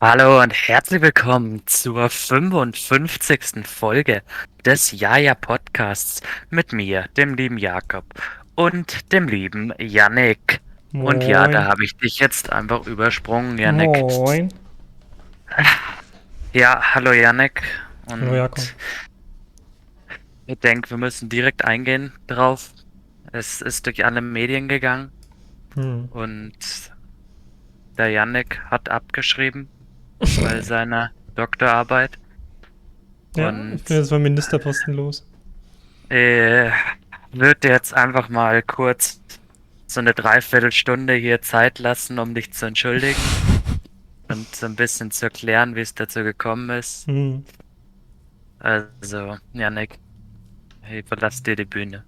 Hallo und herzlich willkommen zur 55. Folge des Jaja Podcasts mit mir, dem lieben Jakob und dem lieben Yannick. Und ja, Moin. da habe ich dich jetzt einfach übersprungen, Yannick. Moin. Ja, hallo Yannick. Und Hallo Jakob. ich denke, wir müssen direkt eingehen drauf. Es ist durch alle Medien gegangen Hm. und der Yannick hat abgeschrieben bei seiner Doktorarbeit. Ja, Und- ich bin jetzt beim Ministerposten los. Äh, wird dir jetzt einfach mal kurz so eine Dreiviertelstunde hier Zeit lassen, um dich zu entschuldigen und so ein bisschen zu erklären, wie es dazu gekommen ist. Hm. Also, Janik, ich verlasse dir die Bühne.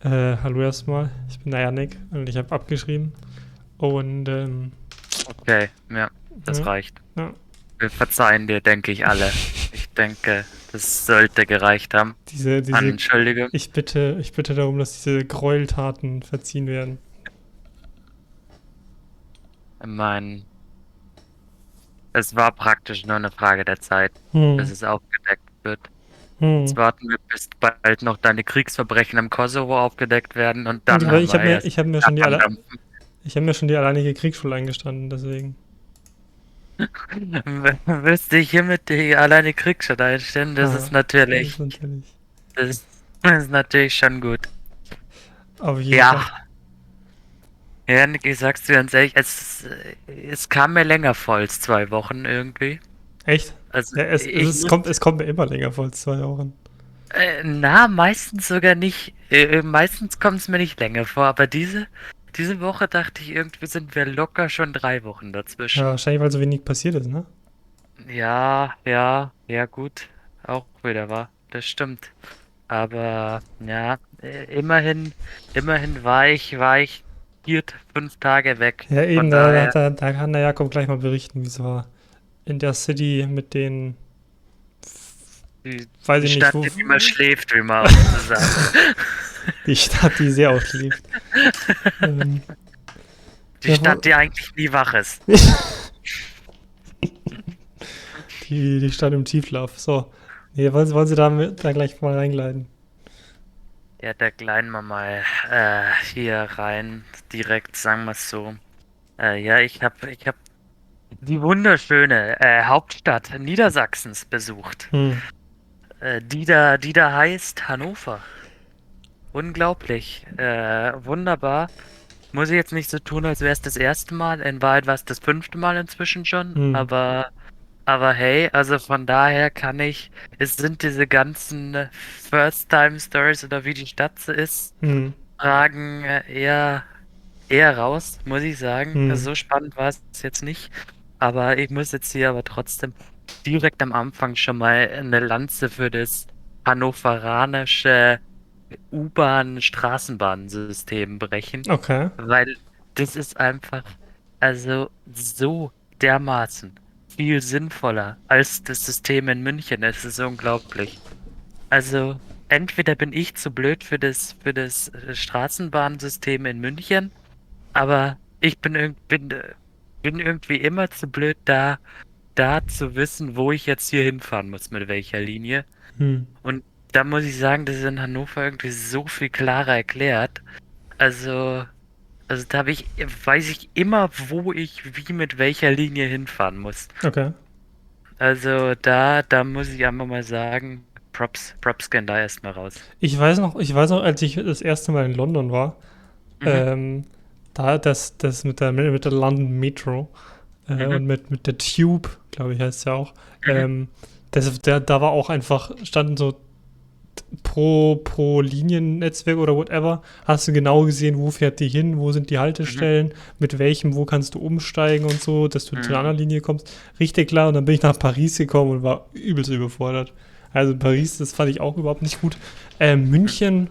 Äh, hallo erstmal, ich bin der Janik und ich habe abgeschrieben. Und ähm, Okay, ja, das Ja. reicht. ja, Wir verzeihen dir, denke ich, alle. Ich denke, das sollte gereicht haben. diese, diese Entschuldigung. ich bitte, ich bitte darum, dass diese Gräueltaten verziehen werden. Ich meine, es war praktisch nur eine Frage der Zeit, Hm. bis es aufgedeckt wird. Hm. Jetzt warten wir, bis bald noch deine Kriegsverbrechen im Kosovo aufgedeckt werden und dann ich habe mir, ich hab mir, schon die alle, Abdampfen. ich hab mir schon die alleinige Kriegsschule eingestanden, deswegen. Willst du hiermit die alleine Kriegsschuld einstellen? Das Ah, ist natürlich, Das ist natürlich. das ist, das ist natürlich schon gut. Auf jeden Ja. Fall. Ja, Nick, ich sag's dir ganz ehrlich, es, es kam mir länger vor als zwei Wochen irgendwie. Echt? Also, Ja, es, es, es, kommt, es kommt mir immer länger vor als zwei Wochen. Äh, na, meistens sogar nicht. Äh, meistens kommt es mir nicht länger vor, aber diese, diese Woche dachte ich, irgendwie sind wir locker schon drei Wochen dazwischen. Ja, wahrscheinlich, weil so wenig passiert ist, ne? Ja, ja, ja, gut. Auch wieder wahr. Das stimmt. Aber ja, äh, immerhin, immerhin war ich, war ich vier, fünf Tage weg. Ja, eben, da, da, da kann der Jakob gleich mal berichten, wie es war. In der City mit den, die, weiß die ich Stadt, nicht, wo, die immer schläft, wie man auch so sagt. die Stadt, die sehr ausschläft. ähm, Die Stadt, die eigentlich nie wach ist. die, die Stadt im Tieflauf. So. Nee, wollen, Sie- wollen Sie da, mit, da gleich mal reingleiten? Ja, da gleiten wir mal äh, hier rein, direkt, sagen wir es so. Äh, ja, ich habe ich hab die wunderschöne äh, Hauptstadt Niedersachsens besucht. Hm. Äh, die da, die da heißt Hannover. Unglaublich. Äh, wunderbar. Muss ich jetzt nicht so tun, als wäre es das erste Mal. In Wahrheit war es das fünfte Mal inzwischen schon. Hm. Aber, aber hey, also von daher kann ich. Es sind diese ganzen First-Time-Stories oder wie die Stadt so ist, Hm. tragen äh, eher, eher raus, muss ich sagen. Hm. So spannend war es jetzt nicht. Aber ich muss jetzt hier aber trotzdem direkt am Anfang schon mal eine Lanze für das hannoveranische U-Bahn-Straßenbahnsystem brechen. Okay. Weil das ist einfach, also so dermaßen viel sinnvoller als das System in München. Es ist unglaublich. Also entweder bin ich zu blöd für das, für das Straßenbahnsystem in München, aber ich bin, bin, bin irgendwie immer zu blöd da, da zu wissen, wo ich jetzt hier hinfahren muss, mit welcher Linie. Hm. Da muss ich sagen, das ist in Hannover irgendwie so viel klarer erklärt. Also, also da habe ich, weiß ich immer, wo ich wie mit welcher Linie hinfahren muss. Okay. Also da, da muss ich einfach mal sagen, Props, Props gehen da erstmal raus. Ich weiß noch, ich weiß noch, als ich das erste Mal in London war, Mhm. ähm, da das, das mit der, mit der London Metro äh, Mhm. und mit, mit der Tube, glaube ich, heißt es ja auch, Mhm. ähm, das, da, da war auch einfach, standen so pro, pro Liniennetzwerk oder whatever, hast du genau gesehen, wo fährt die hin, wo sind die Haltestellen, mit welchem, wo kannst du umsteigen und so, dass du zu Mhm. einer anderen Linie kommst. Richtig klar, und dann bin ich nach Paris gekommen und war übelst überfordert. Also Paris, das fand ich auch überhaupt nicht gut. Ähm, München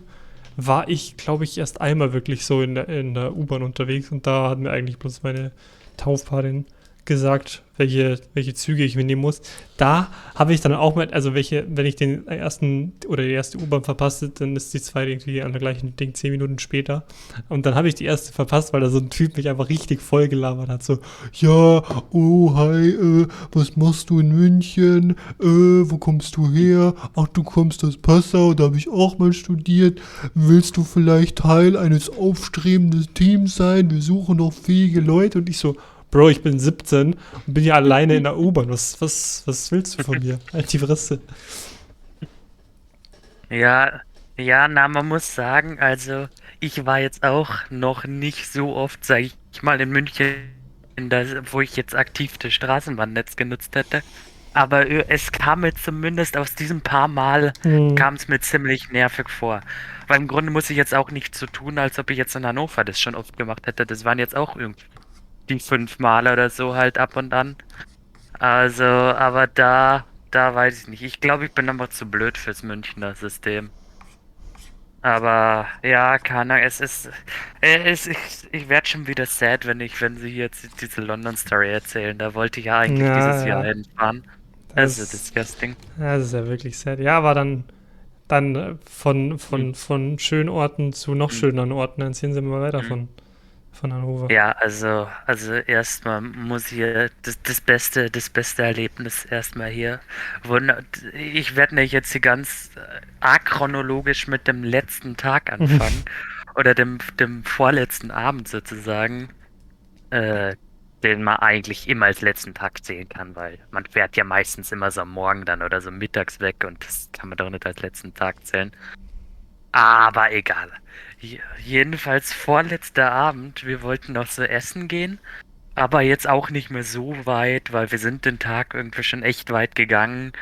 war ich, glaube ich, erst einmal wirklich so in der, in der U-Bahn unterwegs und da hat mir eigentlich bloß meine Taufpatin gesagt, welche, welche Züge ich mitnehmen muss. Da habe ich dann auch mit, also welche, wenn ich den ersten oder die erste U-Bahn verpasste, dann ist die zweite irgendwie an der gleichen Ding zehn Minuten später. Und dann habe ich die erste verpasst, weil da so ein Typ mich einfach richtig voll gelabert hat. So, ja, oh, hi, äh, was machst du in München? Äh, wo kommst du her? Ach, du kommst aus Passau, da habe ich auch mal studiert. Willst du vielleicht Teil eines aufstrebenden Teams sein? Wir suchen noch fähige Leute. Und ich so, Bro, ich bin 17 und bin hier alleine in der U-Bahn. Was, was, was willst du von mir? Halt die Fresse. Ja, ja, na, man muss sagen, also ich war jetzt auch noch nicht so oft, sag ich mal, in München, in das, wo ich jetzt aktiv das Straßenbahnnetz genutzt hätte. Aber äh, es kam mir zumindest aus diesem paar Mal, Hm. kam es mir ziemlich nervig vor. Weil im Grunde muss ich jetzt auch nicht so tun, als ob ich jetzt in Hannover das schon oft gemacht hätte. Das waren jetzt auch irgendwie die fünf Male oder so halt ab und an. Also, aber da, da weiß ich nicht. Ich glaube, ich bin einfach zu blöd fürs Münchner System. Aber ja, keine Ahnung, es ist, es, ich, ich werde schon wieder sad, wenn ich, wenn sie jetzt diese London Story erzählen. Da wollte ich ja eigentlich Ja, dieses Jahr ja. hinfahren. Das- Also disgusting. Ja, das ist ja wirklich sad. Ja, aber dann, dann äh, von, von, Hm. von schönen Orten zu noch Hm. schöneren Orten. Erzählen Sie mal weiter Hm. von, von Hannover. Ja, also, also erstmal muss hier das, das beste, das beste Erlebnis erstmal hier. Wunder- Ich werde nicht jetzt hier ganz äh, achronologisch mit dem letzten Tag anfangen oder dem, dem vorletzten Abend sozusagen, äh, den man eigentlich immer als letzten Tag zählen kann, weil man fährt ja meistens immer so am Morgen dann oder so mittags weg und das kann man doch nicht als letzten Tag zählen. Aber egal. Je- Jedenfalls vorletzter Abend, wir wollten noch so essen gehen, aber jetzt auch nicht mehr so weit, weil wir sind den Tag irgendwie schon echt weit gegangen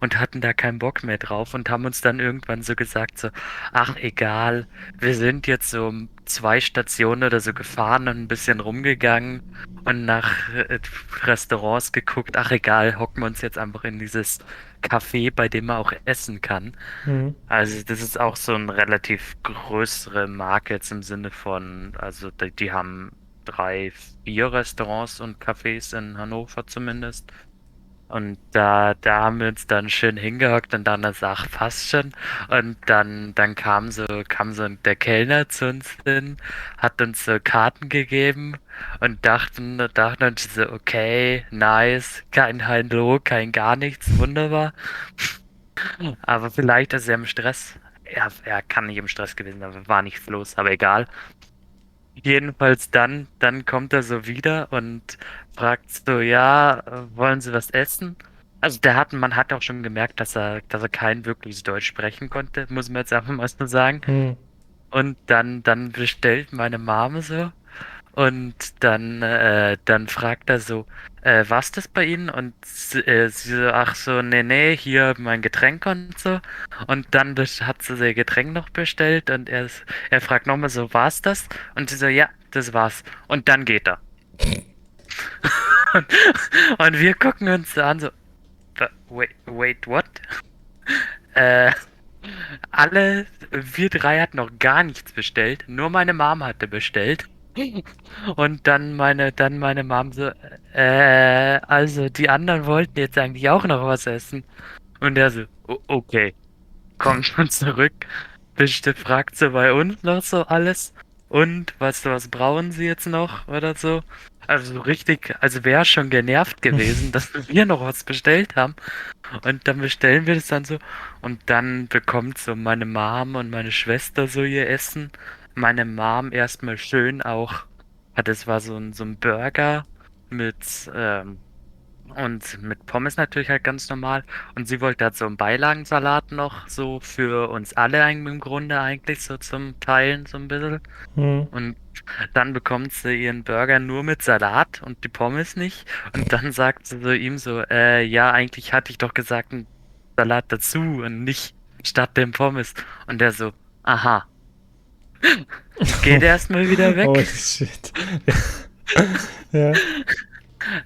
und hatten da keinen Bock mehr drauf und haben uns dann irgendwann so gesagt, so, ach egal, wir sind jetzt so um zwei Stationen oder so gefahren und ein bisschen rumgegangen und nach äh, Restaurants geguckt, ach egal, hocken wir uns jetzt einfach in dieses Café, bei dem man auch essen kann. Mhm. Also das ist auch so ein relativ größere Marke jetzt im Sinne von, also die, die haben drei, vier Restaurants und Cafés in Hannover zumindest. Und da, da haben wir uns dann schön hingehockt und dann das ach, passt schon. Und dann, dann kam so, kam so der Kellner zu uns hin, hat uns so Karten gegeben und dachten, dachten uns so, okay, nice, kein Hallo, kein gar nichts, wunderbar. Aber vielleicht ist er im Stress. Er, er kann nicht im Stress gewesen sein, war nichts los, aber egal. Jedenfalls dann, dann kommt er so wieder und fragt so, ja, äh, wollen Sie was essen? Also der hat, man hat auch schon gemerkt, dass er, dass er kein wirkliches Deutsch sprechen konnte, muss man jetzt einfach mal so sagen. Mhm. Und dann, dann bestellt meine Mama so. Und dann, äh, dann fragt er so, äh, was das bei Ihnen? Und sie, äh, sie so, ach so, nee, nee, hier mein Getränk und so. Und dann hat sie ihr Getränk noch bestellt und er, er fragt nochmal so, war's das? Und sie so, ja, das war's. Und dann geht er. und, wir gucken uns an, so, "Wa- wait, wait, what? äh, alle, wir drei hatten noch gar nichts bestellt, nur meine Mom hatte bestellt. Und dann meine, dann meine Mom so, äh, also die anderen wollten jetzt eigentlich auch noch was essen. Und er so, "O- okay, kommt schon zurück. Bestimmt fragt sie bei uns noch so alles. Und was, was brauchen sie jetzt noch oder so? Also so richtig, also wäre schon genervt gewesen, dass wir noch was bestellt haben. Und dann bestellen wir das dann so. Und dann bekommt so meine Mom und meine Schwester so ihr Essen. Meine Mom erstmal schön auch, es war so ein, so ein Burger mit, ähm, und mit Pommes natürlich halt ganz normal. Und sie wollte halt so einen Beilagensalat noch so für uns alle im Grunde eigentlich so zum Teilen so ein bisschen. Mhm. Und dann bekommt sie ihren Burger nur mit Salat und die Pommes nicht. Und dann sagt sie so ihm so, äh, ja, eigentlich hatte ich doch gesagt, einen Salat dazu und nicht statt dem Pommes. Und der so, aha. Geht erstmal wieder weg. Oh, shit. ja.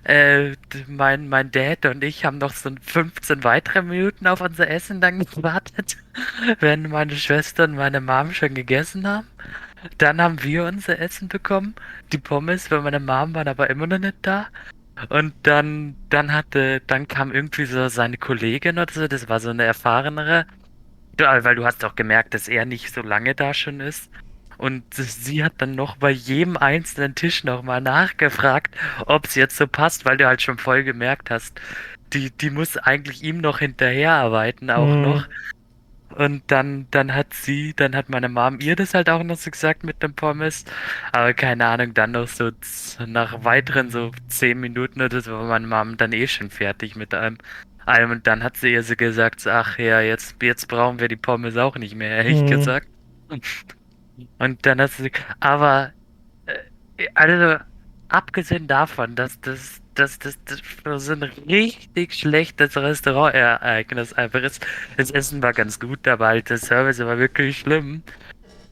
Äh, mein, mein Dad und ich haben noch so 15 weitere Minuten auf unser Essen dann gewartet, während meine Schwester und meine Mom schon gegessen haben. Dann haben wir unser Essen bekommen. Die Pommes für meine Mom waren aber immer noch nicht da. Und dann, dann hatte, dann kam irgendwie so seine Kollegin oder so, das war so eine erfahrenere, weil du hast auch gemerkt, dass er nicht so lange da schon ist. Und sie hat dann noch bei jedem einzelnen Tisch nochmal nachgefragt, ob es jetzt so passt, weil du halt schon voll gemerkt hast, die, die muss eigentlich ihm noch hinterherarbeiten, auch Mhm. noch. Und dann, dann hat sie, dann hat meine Mom ihr das halt auch noch so gesagt mit dem Pommes. Aber keine Ahnung, dann noch so nach weiteren so zehn Minuten oder so war meine Mom dann eh schon fertig mit allem. allem. Und dann hat sie ihr so gesagt, ach ja, jetzt, jetzt brauchen wir die Pommes auch nicht mehr, ehrlich Mhm. gesagt. Und dann hat sie, aber, äh, also, abgesehen davon, dass das, dass das, das für so ein richtig schlechtes Restaurantereignis einfach ist. Das Essen war ganz gut, aber halt der Service war wirklich schlimm.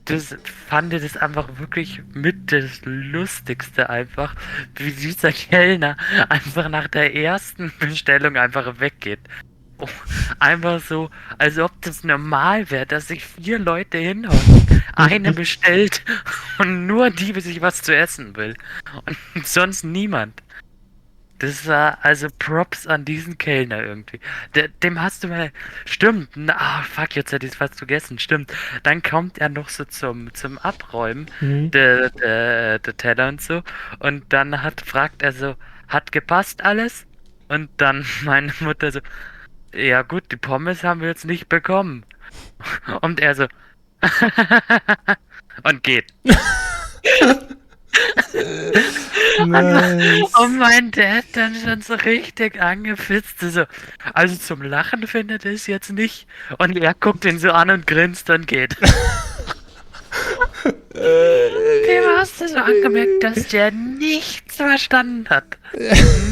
Das fand ich das einfach wirklich mit das Lustigste einfach, wie dieser Kellner einfach nach der ersten Bestellung einfach weggeht. Oh, einfach so, als ob das normal wäre, dass sich vier Leute hinhocken, eine bestellt und nur die sich was zu essen will. Und sonst niemand. Das war also Props an diesen Kellner irgendwie. Der, dem hast du mal. Stimmt. Na, ah, fuck, jetzt hätte ich es fast vergessen. Stimmt. Dann kommt er noch so zum, zum Abräumen, Mhm. der, der, der Teller und so. Und dann hat, fragt er so, hat gepasst alles? Und dann meine Mutter so, ja gut, die Pommes haben wir jetzt nicht bekommen. Und er so, und geht. Nice. Und mein Dad dann schon so richtig angefitzt. So, also zum Lachen findet er es jetzt nicht. Und er guckt ihn so an und grinst und geht. Dem hast du so angemerkt, dass der nichts verstanden hat.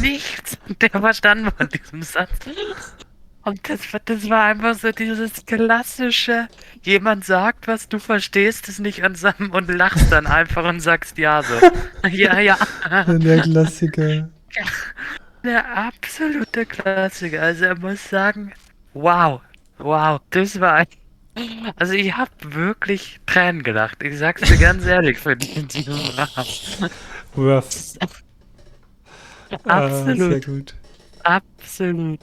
Nichts hat der verstanden von diesem Satz. Und das, war- das war einfach so dieses klassische, jemand sagt was, du verstehst es nicht und, sam- und lachst dann einfach und sagst ja so. Ja, ja. Der Klassiker. Der absolute Klassiker. Also er muss sagen, wow, wow, das war ein... Also ich habe wirklich Tränen gelacht. Ich sag's dir ganz ehrlich für die, die Rough. Ah, sehr Absolut, gut. absolut.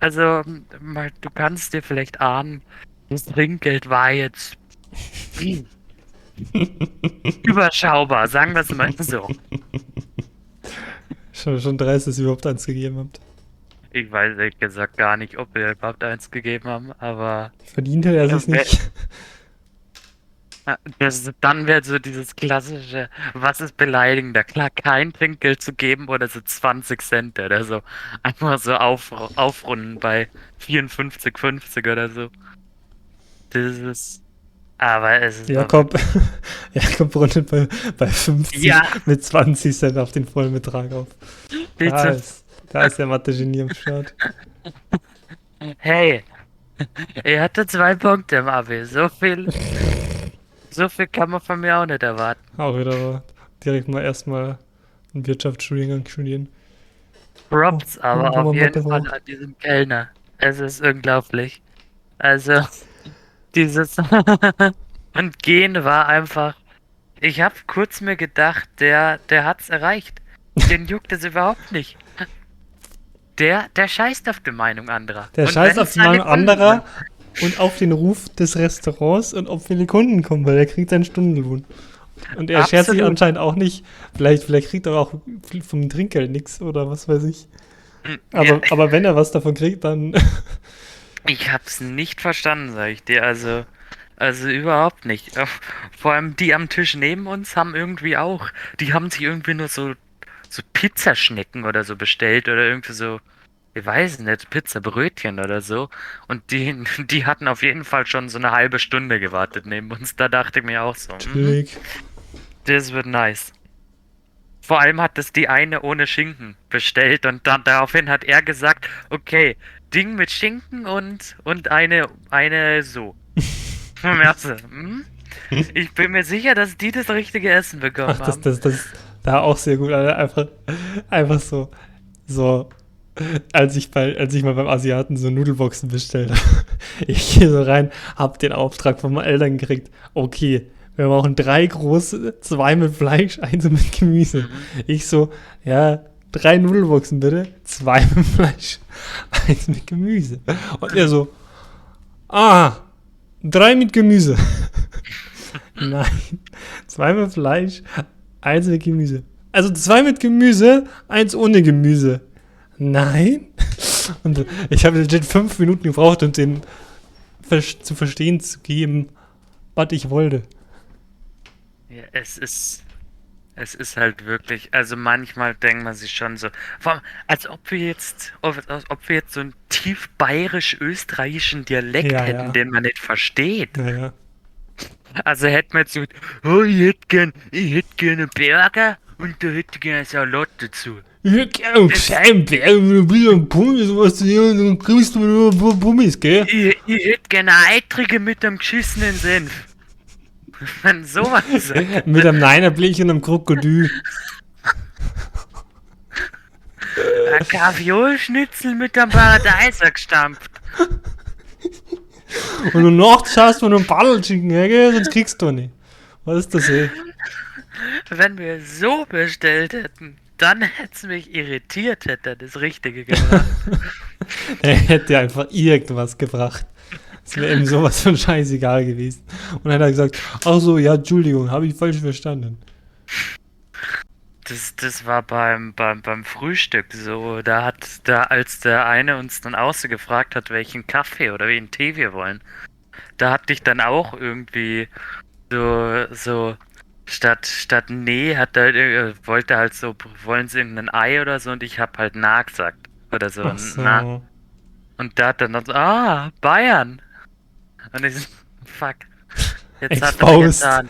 Also, du kannst dir vielleicht ahnen, das Trinkgeld war jetzt überschaubar, sagen wir es mal so. Schon, schon dreist, dass ihr überhaupt eins gegeben habt. Ich weiß ehrlich gesagt gar nicht, ob wir überhaupt eins gegeben haben, aber Verdient hat er wer- nicht. Ja, Das, dann wäre so dieses klassische, was ist beleidigender? Klar, kein Trinkgeld zu geben oder so 20 Cent oder so. Einfach so auf, aufrunden bei 54,50 oder so. Das ist. Aber es ist. Jakob, Jakob rundet bei, bei 50 Ja. mit 20 Cent auf den vollen Betrag auf. Da Bitte. ist, da ist der Mathe-Genie am Start. Hey, er hatte zwei Punkte im Abi. So viel. So viel kann man von mir auch nicht erwarten. Auch wieder direkt mal erstmal einen Wirtschaftsstudiengang studieren. Props aber aber auf jeden Mathe Fall war- an diesen Kellner. Es ist unglaublich. Also, dieses und gehen war einfach. Ich habe kurz mir gedacht, der, der hat's erreicht. Den juckt es überhaupt nicht. Der, der scheißt auf die Meinung anderer. Der Und scheißt auf die Meinung anderer und auf den Ruf des Restaurants und ob viele Kunden kommen, weil er kriegt seinen Stundenlohn. Und er schert sich Absolut. anscheinend auch nicht. Vielleicht, vielleicht kriegt er auch vom Trinkgeld nichts oder was weiß ich. Aber, Ja, aber wenn er was davon kriegt, dann. ich hab's nicht verstanden, sag ich dir. Also, also überhaupt nicht. Vor allem die am Tisch neben uns haben irgendwie auch. Die haben sich irgendwie nur so, so Pizzaschnecken oder so bestellt oder irgendwie so, ich weiß nicht, Pizzabrötchen oder so. Und die, die hatten auf jeden Fall schon so eine halbe Stunde gewartet neben uns. Da dachte ich mir auch so, Chillig. das wird nice. Vor allem hat es die eine ohne Schinken bestellt und dann daraufhin hat er gesagt, okay, Ding mit Schinken und, und eine, eine so. Ich hm? Ich bin mir sicher, dass die das richtige Essen bekommen Ach, das, haben. das, das, da auch sehr gut. Alter. Einfach, einfach so, so, als ich bei, als ich mal beim Asiaten so Nudelboxen bestellt habe. Ich gehe so rein, hab den Auftrag von meinen Eltern gekriegt. Okay, wir brauchen drei große, zwei mit Fleisch, eins mit Gemüse. Ich so, ja, drei Nudelboxen bitte, zwei mit Fleisch, eins mit Gemüse. Und er so, ah, drei mit Gemüse. Nein, zwei mit Fleisch, eins mit Gemüse. Also zwei mit Gemüse, eins ohne Gemüse. Nein. Und ich habe legit fünf Minuten gebraucht, um den zu verstehen zu geben, was ich wollte. Ja, es ist. Es ist halt wirklich, also manchmal denkt man sich schon so, allem, als ob wir jetzt, als ob wir jetzt so einen tief bayerisch-österreichischen Dialekt Ja, hätten, ja. den man nicht versteht. Naja. Also hätten wir jetzt so, oh, ich hätte gern, ich hätte gerne einen Burger und da hätte ich gerne Salat dazu. Ich hätte gerne einen kleinen Bär was du hier, dann kriegst du nur ein paar Pommes, gell? Ich, ich hätte gerne eitrige mit einem geschissenen Senf. Wenn sowas. Mit einem Neinerblech und einem Krokodil. Ein Kaviolschnitzel mit einem Paradeiser gestampft. Und du nachts schaust von einem Paddelschicken, ja, gell? Sonst kriegst du nicht. Was ist das, ey? Wenn wir so bestellt hätten, dann hätte es mich irritiert, hätte er das Richtige gebracht. Er hätte einfach irgendwas gebracht. Es wäre ihm sowas von scheißegal gewesen. Und dann hat er gesagt, ach so, ja, Entschuldigung, habe ich falsch verstanden. Das, das war beim, beim, beim Frühstück so. Da hat, da, als der eine uns dann außer gefragt hat, welchen Kaffee oder welchen Tee wir wollen, da hatte ich dann auch irgendwie so, so, statt, statt nee, hat er, äh, wollte halt so, wollen sie irgendein Ei oder so und ich hab halt na gesagt. Oder so, Ach so. na. Und da hat er dann so, ah, Bayern. Und ich so, fuck. Jetzt hat er Exposed. getan.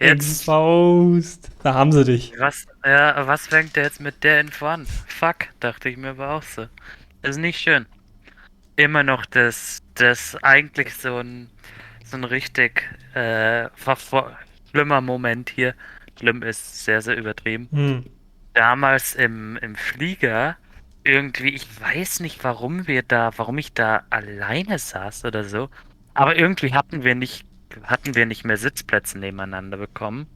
Jetzt, Exposed. Da haben sie dich. was, ja, was fängt der jetzt mit der Info an? Fuck, dachte ich mir aber auch so. Ist nicht schön. Immer noch das, das eigentlich so ein, so ein richtig äh, verfo- schlimmer Moment hier. Schlimm ist sehr, sehr übertrieben. Hm. Damals im, im Flieger, irgendwie, ich weiß nicht, warum wir da, warum ich da alleine saß oder so. Aber irgendwie hatten wir nicht, hatten wir nicht mehr Sitzplätze nebeneinander bekommen.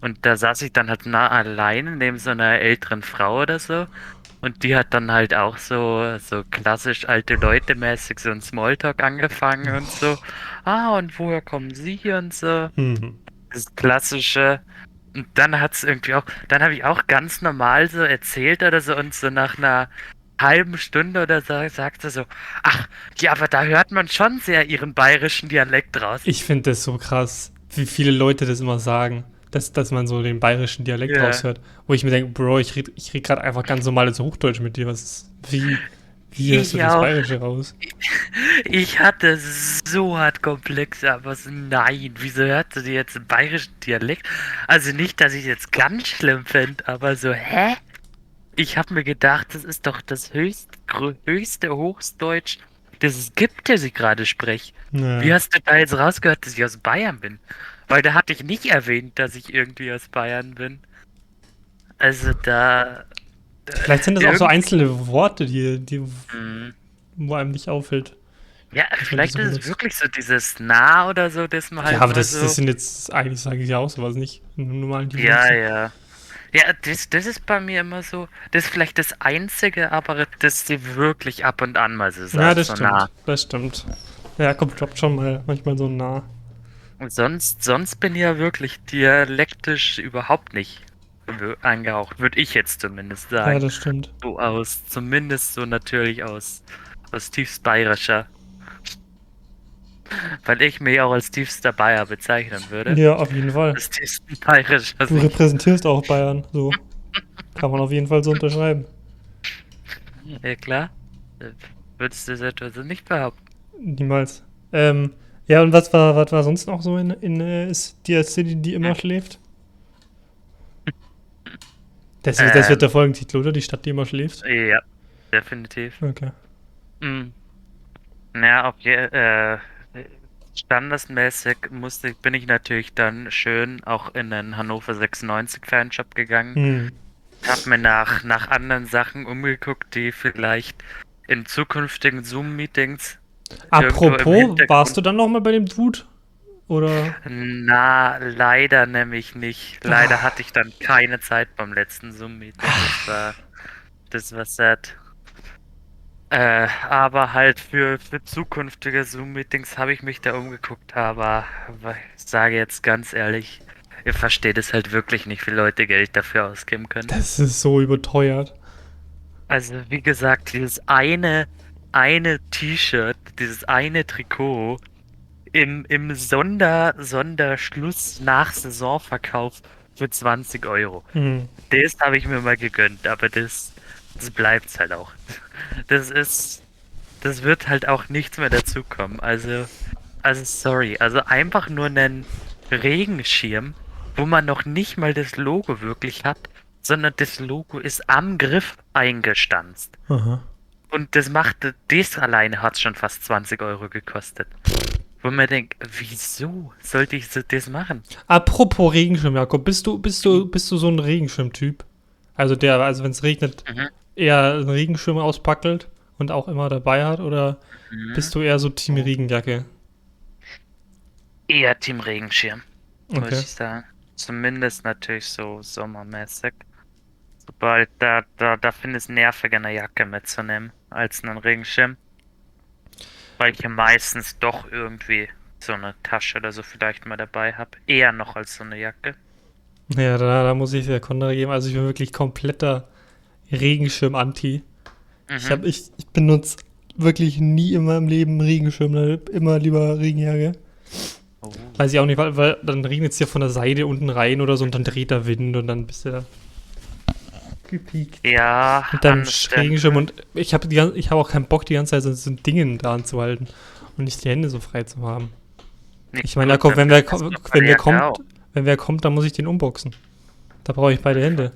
Und da saß ich dann halt nah alleine neben so einer älteren Frau oder so. Und die hat dann halt auch so, so klassisch alte Leute mäßig so ein Smalltalk angefangen und so. Ah, und woher kommen Sie und so Hm. Das klassische. Und dann hat's irgendwie auch, dann habe ich auch ganz normal so erzählt oder so und so nach einer halben Stunde oder so sagte so, ach, ja, aber da hört man schon sehr ihren bayerischen Dialekt raus. Ich finde das so krass, wie viele Leute das immer sagen, dass, dass man so den bayerischen Dialekt Ja. raushört. Wo ich mir denke, Bro, ich rede ich red gerade einfach ganz normales Hochdeutsch mit dir. Was ist, wie, wie hörst du Ich das auch. Bayerische raus? Ich hatte so hart Komplexe, aber so, nein, wieso hört sie jetzt einen bayerischen Dialekt? Also nicht, dass ich jetzt ganz schlimm finde, aber so, hä? Ich habe mir gedacht, das ist doch das höchst, höchste Hochdeutsch, das es gibt, das ich gerade spreche. Ja. Wie hast du da jetzt rausgehört, dass ich aus Bayern bin? Weil da hatte ich nicht erwähnt, dass ich irgendwie aus Bayern bin. Also da. Vielleicht sind das auch so einzelne Worte, die, die, Mhm. wo einem nicht auffällt. Ja, vielleicht so ist es wirklich so dieses nah oder so, dass man halt. ja, aber das, so das sind jetzt, eigentlich sage ich ja auch sowas nicht. Normalen Ja, ja. Ja, das, das ist bei mir immer so. Das ist vielleicht das Einzige, aber das sie wirklich ab und an mal so sagt. Ja, das so stimmt. nah. Das stimmt. Ja, kommt droppt schon mal manchmal so nah. Und sonst, sonst bin ich ja wirklich dialektisch überhaupt nicht angehaucht. Würde ich jetzt zumindest sagen. Ja, das stimmt. so aus, zumindest so natürlich aus, aus tiefst bayerischer. Weil ich mich auch als tiefster Bayer bezeichnen würde. Ja, auf jeden Fall. Als tiefsten bayerischer. Du repräsentierst auch Bayern. So. Kann man auf jeden Fall so unterschreiben. Ja, klar. Würdest du das etwa so nicht behaupten? Niemals. Ähm, ja, und was war, was war sonst noch so in, in äh, ist die City, die immer schläft? Das, wird- das Ähm. wird der Folgentitel, oder? Die Stadt, die immer schläft? Ja, definitiv. Okay. Mhm. Ja, je, äh, standesmäßig musste, bin ich natürlich dann schön auch in den Hannover 96 Fanshop gegangen. Hm. Hab mir nach, nach anderen Sachen umgeguckt, die vielleicht in zukünftigen Zoom-Meetings. Apropos, warst du dann noch mal bei dem Dude Oder? Na, leider nämlich nicht. Leider hatte ich dann keine Zeit beim letzten Zoom-Meeting. Das war, das war sad. Äh, aber halt für, für zukünftige Zoom-Meetings habe ich mich da umgeguckt, aber, aber ich sage jetzt ganz ehrlich, ihr versteht es halt wirklich nicht, wie Leute Geld dafür ausgeben können. Das ist so überteuert. Also, wie gesagt, dieses eine, eine T-Shirt, dieses eine Trikot im, im Sonder, Sonderschluss nach Saisonverkauf für 20 Euro. Hm. Das habe ich mir mal gegönnt, aber das, das bleibt's halt auch. Das ist, das wird halt auch nichts mehr dazukommen. Also, also sorry, also einfach nur einen Regenschirm, wo man noch nicht mal das Logo wirklich hat, sondern das Logo ist am Griff eingestanzt. Aha. Und das macht, das alleine hat schon fast 20 Euro gekostet. Wo man denkt, wieso sollte ich so das machen? Apropos Regenschirm, Jakob, bist du, bist du, bist du so ein Regenschirm-Typ? Also der, also wenn es regnet, Mhm. eher einen Regenschirm auspackelt und auch immer dabei hat, oder Mhm. bist du eher so Team Regenjacke? Eher Team Regenschirm, muss Okay. ich sagen. Zumindest natürlich so sommermäßig. Sobald da, da, da finde ich es nerviger, eine Jacke mitzunehmen, als einen Regenschirm. Weil ich ja meistens doch irgendwie so eine Tasche oder so vielleicht mal dabei habe. Eher noch als so eine Jacke. Ja, da, da muss ich der Kontra geben. Also ich bin wirklich kompletter Regenschirm-Anti. Ich, Mhm. hab, ich, ich benutze wirklich nie in meinem Leben Regenschirm, immer lieber Regenjacke. Oh. Weiß ich auch nicht, weil, weil dann regnet es ja von der Seite unten rein oder so und dann dreht der Wind und dann bist du da gepiekt. Ja, Mit deinem anständig. Regenschirm und ich habe ich hab auch keinen Bock, die ganze Zeit so, so ein Ding in der Hand zu halten und nicht die Hände so frei zu haben. Nicht Ich meine, Jakob, wenn wer, wenn wer der kommt, auch. wenn wer kommt, dann muss ich den unboxen. Da brauche ich beide Hände.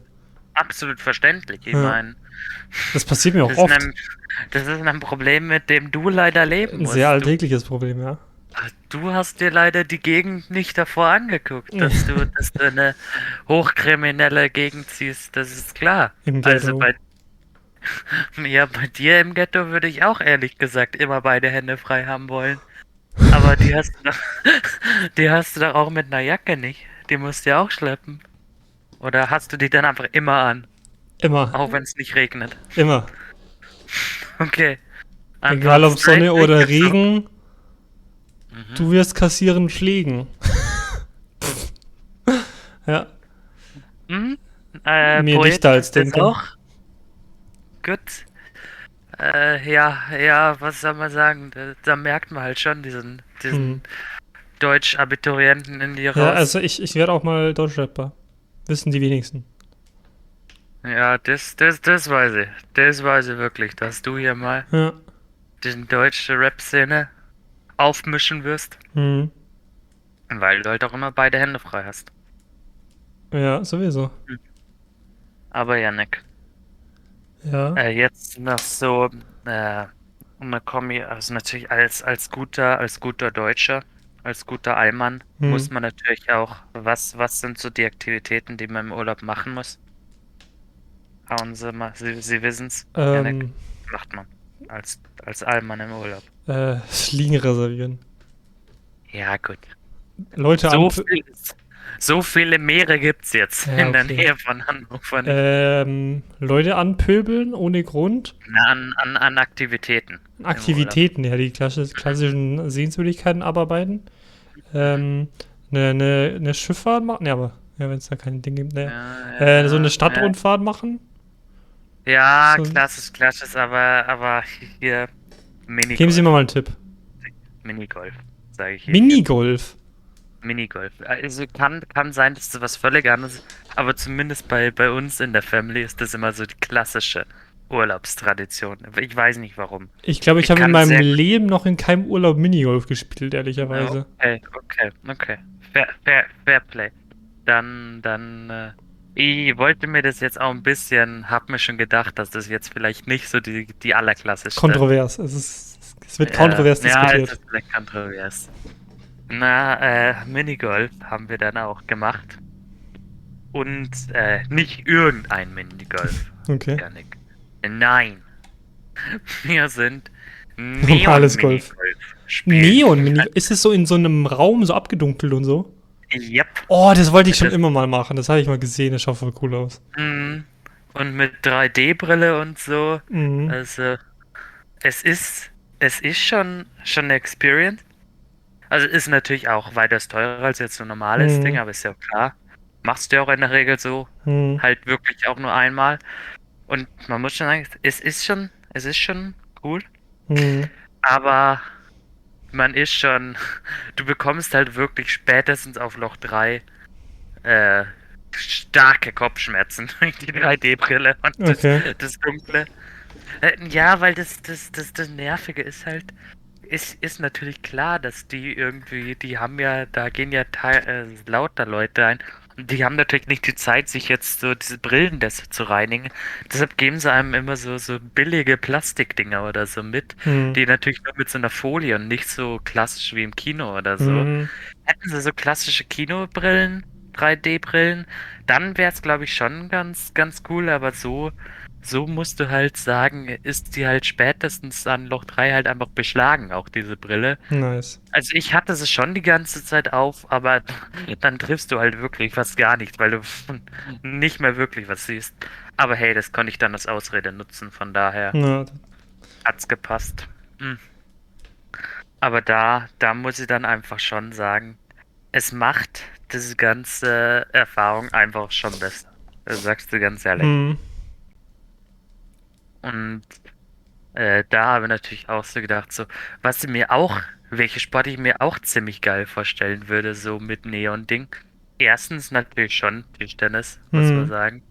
Absolut verständlich. Ich Ja. meine, Das passiert mir auch das, oft. ist ein- das ist ein Problem, mit dem du leider leben Ein musst. sehr Du- alltägliches Problem, ja. Du hast dir leider die Gegend nicht davor angeguckt, dass du, dass du eine hochkriminelle Gegend ziehst, das ist klar. Im Also bei, ja, bei dir im Ghetto würde ich auch ehrlich gesagt immer beide Hände frei haben wollen. Aber die hast du doch, die hast du doch auch mit einer Jacke nicht. Die musst du ja auch schleppen. Oder hast du die dann einfach immer an, Immer, auch wenn es nicht regnet? immer. Okay. Einfach Egal ob Sonne oder. Regen, Mhm. du wirst kassieren Schlägen. ja, Hm? Äh, Mir Poet dichter als denken. auch. Gut. Äh, ja, ja, was soll man sagen? Da, da merkt man halt schon diesen, diesen hm. Deutsch-Abiturienten in raus. ja also ich, ich werde auch mal Deutschrapper. Wissen die wenigsten. Ja, das, das, das weiß ich. Das weiß ich wirklich, dass du hier mal Ja, die deutsche Rap-Szene aufmischen wirst. hm. Weil du halt auch immer beide Hände frei hast. ja sowieso. Aber Janik, Ja, äh, jetzt noch so äh, eine Kombi, also natürlich als, als guter, als guter Deutscher, als guter Allmann Hm. muss man natürlich auch, was, was sind so die Aktivitäten, die man im Urlaub machen muss? Hauen Sie mal, Sie, Sie wissen's, Janik, ähm, macht man als, als Allmann im Urlaub. äh, Liegen reservieren. Ja, gut. Leute So, viel, so viele Meere gibt's jetzt Ja, in der okay. Nähe von Hannover. ähm, Leute anpöbeln ohne Grund. Na, an, an, an Aktivitäten. Aktivitäten, ja, die klassisch, klassischen Sehenswürdigkeiten abarbeiten. Ähm, eine, eine, eine Schifffahrt machen, ja, aber ja, wenn es da kein Ding gibt, ne. Urlaub. Äh, so Ja, eine ja. Stadtrundfahrt machen. Ja, So- klassisch, klassisch, aber, aber hier Minigolf. Geben Sie mir mal einen Tipp. Minigolf, sage ich. Minigolf. Minigolf. Also kann, kann sein, dass das was völlig anderes ist, aber zumindest bei, bei uns in der Family ist das immer so die klassische Urlaubstradition. Ich weiß nicht warum. Ich glaube, ich, Ich habe in meinem Leben noch in keinem Urlaub Minigolf gespielt, ehrlicherweise. Okay, okay, okay. Fair, fair, fair play. Dann, dann, äh, ich wollte mir das jetzt auch ein bisschen, hab mir schon gedacht, dass das jetzt vielleicht nicht so die, die allerklassischste Kontrovers. Es, ist, es wird Ja, kontrovers Ja, diskutiert. es ist vielleicht kontrovers. Na, äh, Minigolf haben wir dann auch gemacht. Und äh, nicht irgendein Minigolf, Okay. Janik. Nein. Wir sind Normales Golf. Neon, Mini ist es so in so einem Raum so abgedunkelt und so? Yep. Oh, das wollte ich schon Das- immer mal machen. Das habe ich mal gesehen. Das schaut voll cool aus. Mhm. Und mit 3D-Brille und so. Mhm. Also, es ist, es ist schon, schon eine Experience. Also ist natürlich auch weitaus teurer als jetzt so ein normales Mhm. Ding, aber ist ja klar. Machst du ja auch in der Regel so, Mhm. halt wirklich auch nur einmal. Und man muss schon sagen, es ist schon, es ist schon cool, Mhm. aber man ist schon, du bekommst halt wirklich spätestens auf Loch 3 äh, starke Kopfschmerzen durch die 3D-Brille und das, Okay. das Dunkle. Äh, Ja, weil das, das, das, das Nervige ist halt, ist, ist natürlich klar, dass die irgendwie, die haben ja, da gehen ja teil, äh, lauter Leute ein die haben natürlich nicht die Zeit, sich jetzt so diese Brillen zu reinigen. Deshalb geben sie einem immer so, so billige Plastikdinger oder so mit, Mhm. die natürlich nur mit so einer Folie und nicht so klassisch wie im Kino oder so. Mhm. Hätten sie so klassische Kinobrillen, 3D-Brillen, dann wäre es, glaube ich, schon ganz, ganz cool, aber so, so musst du halt sagen, ist die halt spätestens an Loch 3 halt einfach beschlagen, auch diese Brille. Nice. Also ich hatte sie schon die ganze Zeit auf, aber dann triffst du halt wirklich fast gar nichts, weil du nicht mehr wirklich was siehst. Aber hey, das konnte ich dann als Ausrede nutzen, von daher Ja, hat's gepasst. Hm. Aber da, da muss ich dann einfach schon sagen, es macht diese ganze Erfahrung einfach schon besser. Das sagst du ganz ehrlich. mhm. Und äh, da habe ich natürlich auch so gedacht, so, was mir auch, welche Sport ich mir auch ziemlich geil vorstellen würde, so mit Neon-Ding. Erstens natürlich schon Tischtennis, muss Mhm. man sagen.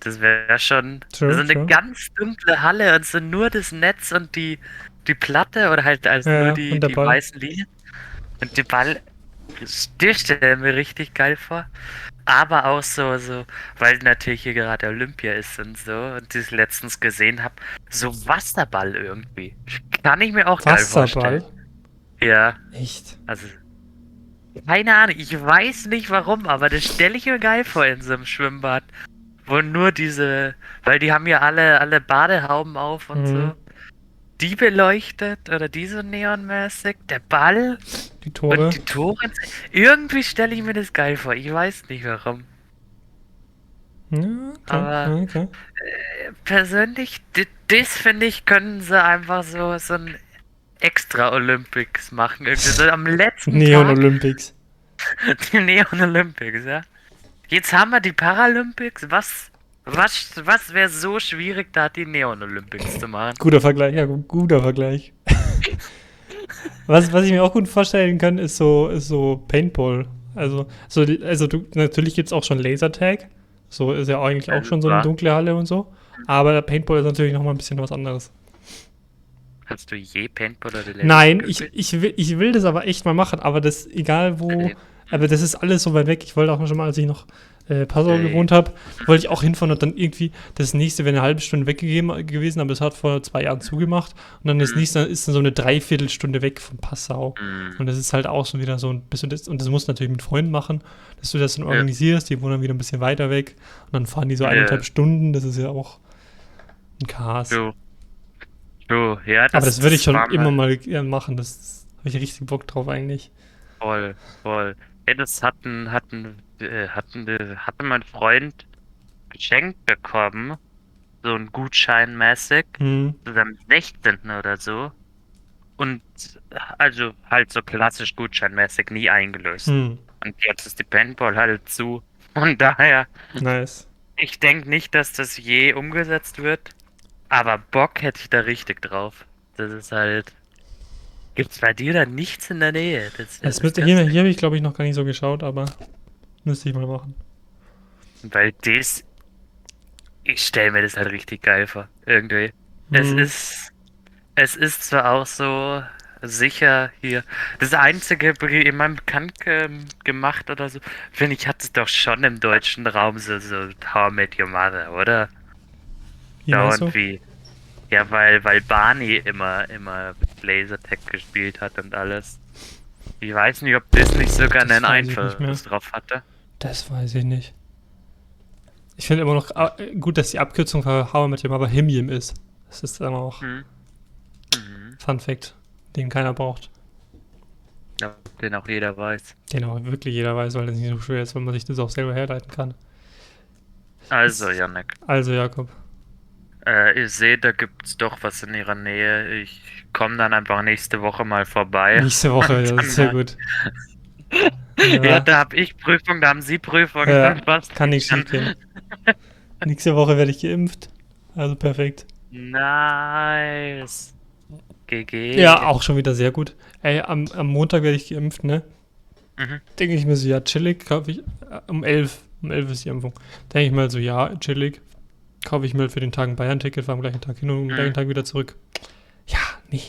Das wäre schon True, so eine true. ganz dunkle Halle und so nur das Netz und die, die Platte oder halt also Ja, nur die, die weißen Linien. Und die Ball, das stelle mir richtig geil vor. Aber auch so, so, weil natürlich hier gerade Olympia ist und so und ich es letztens gesehen habe, so Wasserball irgendwie. Kann ich mir auch geil Wasserball? vorstellen. Ja, Echt? also. Keine Ahnung, ich weiß nicht warum, aber das stelle ich mir geil vor in so einem Schwimmbad. Wo nur diese, weil die haben ja alle, alle Badehauben auf und Mhm. so. Die beleuchtet oder die so neonmäßig, der Ball Die Tore? und die Tore. Irgendwie stelle ich mir das geil vor. Ich weiß nicht warum. Ja, okay. Aber- okay. Persönlich, di- das finde ich, können sie einfach so, so ein extra Olympics machen. Irgendwie so am letzten Neon Tag. Olympics. Die Neon Olympics, ja. Jetzt haben wir die Paralympics. Was, was, was wäre so schwierig, da die Neon Olympics zu machen? Guter Vergleich, ja, gu- guter Vergleich. was, was ich mir auch gut vorstellen kann, ist so, ist so Paintball. Also, so, also du, natürlich gibt es auch schon Lasertag. So ist ja eigentlich auch schon so eine dunkle Halle und so. Aber Paintball ist natürlich nochmal ein bisschen was anderes. Hast du je Paintball oder Laser Nein, ich, ich, will, ich will das aber echt mal machen, aber das, egal wo, aber das ist alles so weit weg. Ich wollte auch schon mal, als ich noch äh, Passau Okay. gewohnt habe, wollte ich auch hinfahren und dann irgendwie, das nächste wäre eine halbe Stunde weggegeben gewesen, aber es hat vor zwei Jahren zugemacht und dann das Mhm. nächste ist dann so eine Dreiviertelstunde weg von Passau. Hm, Und das ist halt auch schon wieder so ein bisschen, das, und das musst du natürlich mit Freunden machen, dass du das dann Ja. organisierst, die wohnen dann wieder ein bisschen weiter weg und dann fahren die so Ja. eineinhalb Stunden, das ist ja auch ein Chaos. Du. Du, ja, das Aber das würde ich schon immer mal machen. Das habe ich richtig Bock drauf eigentlich. Voll, voll. Ja, das hatten, hatten, äh, hatten, äh, hatte mein Freund geschenkt bekommen. So ein Gutschein mäßig. Hm. so am 16. oder so. Und also halt so klassisch gutscheinmäßig nie eingelöst. Hm. Und jetzt ist die Paintball halt zu. Von daher, Nice. ich denke nicht, dass das je umgesetzt wird. Aber Bock hätte ich da richtig drauf. Das ist halt. Gibt's bei dir da nichts in der Nähe? Das, Das müsste, hier hier habe ich, glaube ich, noch gar nicht so geschaut, aber müsste ich mal machen. Weil das. Ich stelle mir das halt richtig geil vor. Irgendwie. Es Hm. ist. Es ist zwar auch so sicher hier. Das einzige in meinem bekannt gemacht oder so, finde ich, hat es doch schon im deutschen Raum so, so How I Met Your Mother, oder? Meinst Dauernd du? wie. Ja, weil, weil Barney immer, immer Lasertag gespielt hat und alles. Ich weiß nicht, ob das nicht sogar Das einen. Einfluss drauf hatte. Das weiß ich nicht. Ich finde immer noch ah, gut, dass die Abkürzung für How I Met Your Mother Him Yim ist. Das ist dann auch. Hm. Mhm. Mhm. Fun Fact, den keiner braucht. Ja, den auch jeder weiß. Den auch wirklich jeder weiß, weil das nicht so schwer ist, weil man sich das auch selber herleiten kann. Also, Janek, Also, Jakob. äh, ich sehe, da gibt's doch was in ihrer Nähe. Ich komme dann einfach nächste Woche mal vorbei. Nächste Woche, das ist sehr gut. Ja, Ja, da habe ich Prüfung, da haben Sie Prüfung. Ja, kann nicht schief gehen. Nächste Woche werde ich geimpft. Also perfekt. Nice. GG. Ja, auch schon wieder sehr gut. Ey, am, am Montag werde ich geimpft, ne? Mhm. Denke ich mir so, ja, chillig, kaufe ich, äh, um 11, um 11 ist die Impfung. Denke ich mal so, ja, chillig, kaufe ich mir für den Tag ein Bayern-Ticket, fahre am gleichen Tag hin und am Mhm. gleichen Tag wieder zurück. Ja, nee,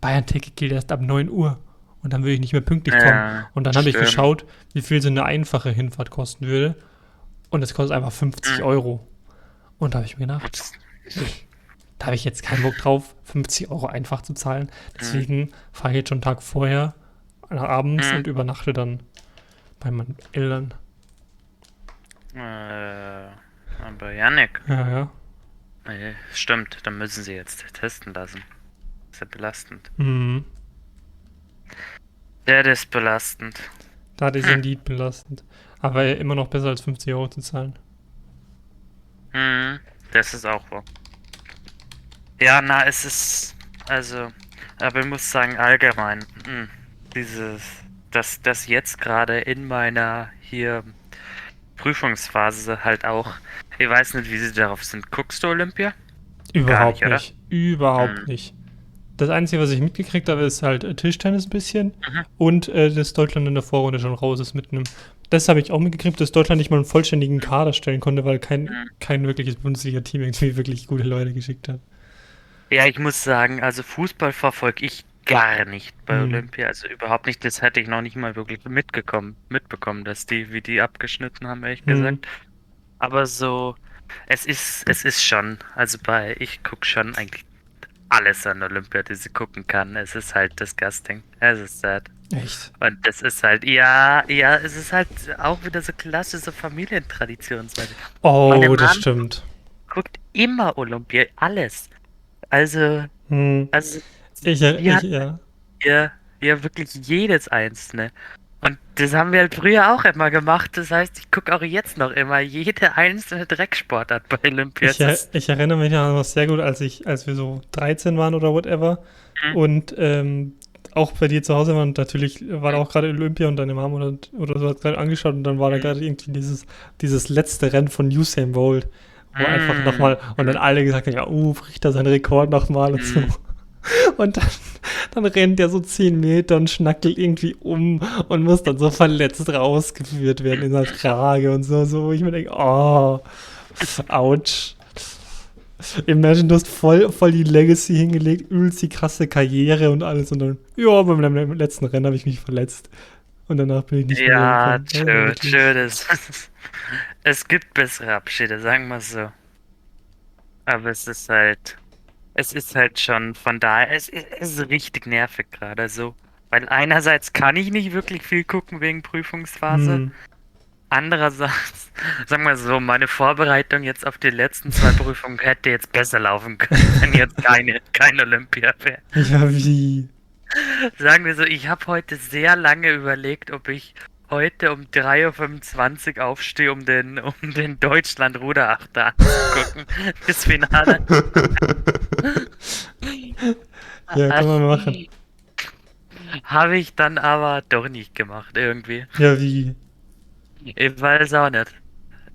Bayern-Ticket gilt erst ab 9 Uhr und dann würde ich nicht mehr pünktlich kommen. Ja, Und dann habe ich geschaut, wie viel so eine einfache Hinfahrt kosten würde und es kostet einfach 50 Mhm. Euro. Und da habe ich mir gedacht, da habe ich jetzt keinen Bock drauf, 50 Euro einfach zu zahlen. Deswegen fahre ich jetzt schon einen Tag vorher nach abends Mhm. und übernachte dann bei meinen Eltern. Äh, aber Janik, Ja, ja. äh, stimmt, dann müssen Sie jetzt testen lassen. ist ja belastend. Mhm. Ja, das ist belastend. Da ist Hm. Indeed belastend. Aber immer noch besser als 50 Euro zu zahlen. Mhm, das ist auch wahr. Ja, na, es ist, also, aber ich muss sagen, allgemein, mh, dieses, dass das jetzt gerade in meiner hier Prüfungsphase halt auch, ich weiß nicht, wie sie darauf sind. Guckst du Olympia? Überhaupt nicht, nicht. oder? Überhaupt Mhm. nicht. Das Einzige, was ich mitgekriegt habe, ist halt äh, Tischtennis ein bisschen Mhm. und äh, dass Deutschland in der Vorrunde schon raus ist mit einem. Das habe ich auch mitgekriegt, dass Deutschland nicht mal einen vollständigen Kader stellen konnte, weil kein, Mhm. kein wirkliches Bundesliga-Team irgendwie wirklich gute Leute geschickt hat. Ja, ich muss sagen, also Fußball verfolge ich gar nicht bei Mhm. Olympia, also überhaupt nicht. Das hätte ich noch nicht mal wirklich mitgekommen, mitbekommen, dass die, wie die abgeschnitten haben, ehrlich Mhm. gesagt. Aber so, es ist, es ist schon, also bei, ich gucke schon eigentlich alles an Olympia, die sie gucken kann. Es ist halt disgusting. Es ist sad. Echt? Und das ist halt, ja, ja, es ist halt auch wieder so klassische Familientradition. Oh, das stimmt. Guckt immer Olympia, alles. Also, Hm. also Ich, äh, ich, ja. Ja, ja, wirklich jedes einzelne. Und das haben wir halt früher auch immer gemacht. Das heißt, ich gucke auch jetzt noch immer jede einzelne Drecksportart bei Olympia. Ich, er, ich erinnere mich was sehr gut, als ich, als wir so 13 waren oder whatever Mhm. und ähm, auch bei dir zu Hause waren. Natürlich war da auch gerade Olympia und deine Mom oder, oder so hat gerade angeschaut und dann war da Mhm. gerade irgendwie dieses, dieses letzte Rennen von Usain Bolt, wo Mhm. einfach nochmal und dann alle gesagt haben, ja, uh, bricht da seinen Rekord nochmal und so. Mhm. Und dann, dann rennt der so 10 Meter und schnackelt irgendwie um und muss dann so verletzt rausgeführt werden in der Trage und so, so, ich mir denke, oh, ouch. Imagine, du hast voll, voll die Legacy hingelegt, übelst die krasse Karriere und alles und dann, ja, beim le- letzten Rennen habe ich mich verletzt. Und danach bin ich nicht ja, mehr tschö, wirklich. tschö, das, es gibt bessere Abschiede, sagen wir so. Aber es ist halt, es ist halt schon von daher, es, ist- es ist richtig nervig gerade so. Weil einerseits kann ich nicht wirklich viel gucken wegen Prüfungsphase. Hm. Andererseits, sagen wir so, meine Vorbereitung jetzt auf die letzten zwei Prüfungen hätte jetzt besser laufen können, wenn jetzt keine, kein Olympia wäre. Ja, wie? Sagen wir so, ich habe heute sehr lange überlegt, ob ich heute um 3.25 Uhr aufstehe, um den, um den Deutschland-Ruderachter anzugucken. Das Finale. Ja, kann man machen. Habe ich dann aber doch nicht gemacht, irgendwie. Ja, wie? Ich weiß auch nicht.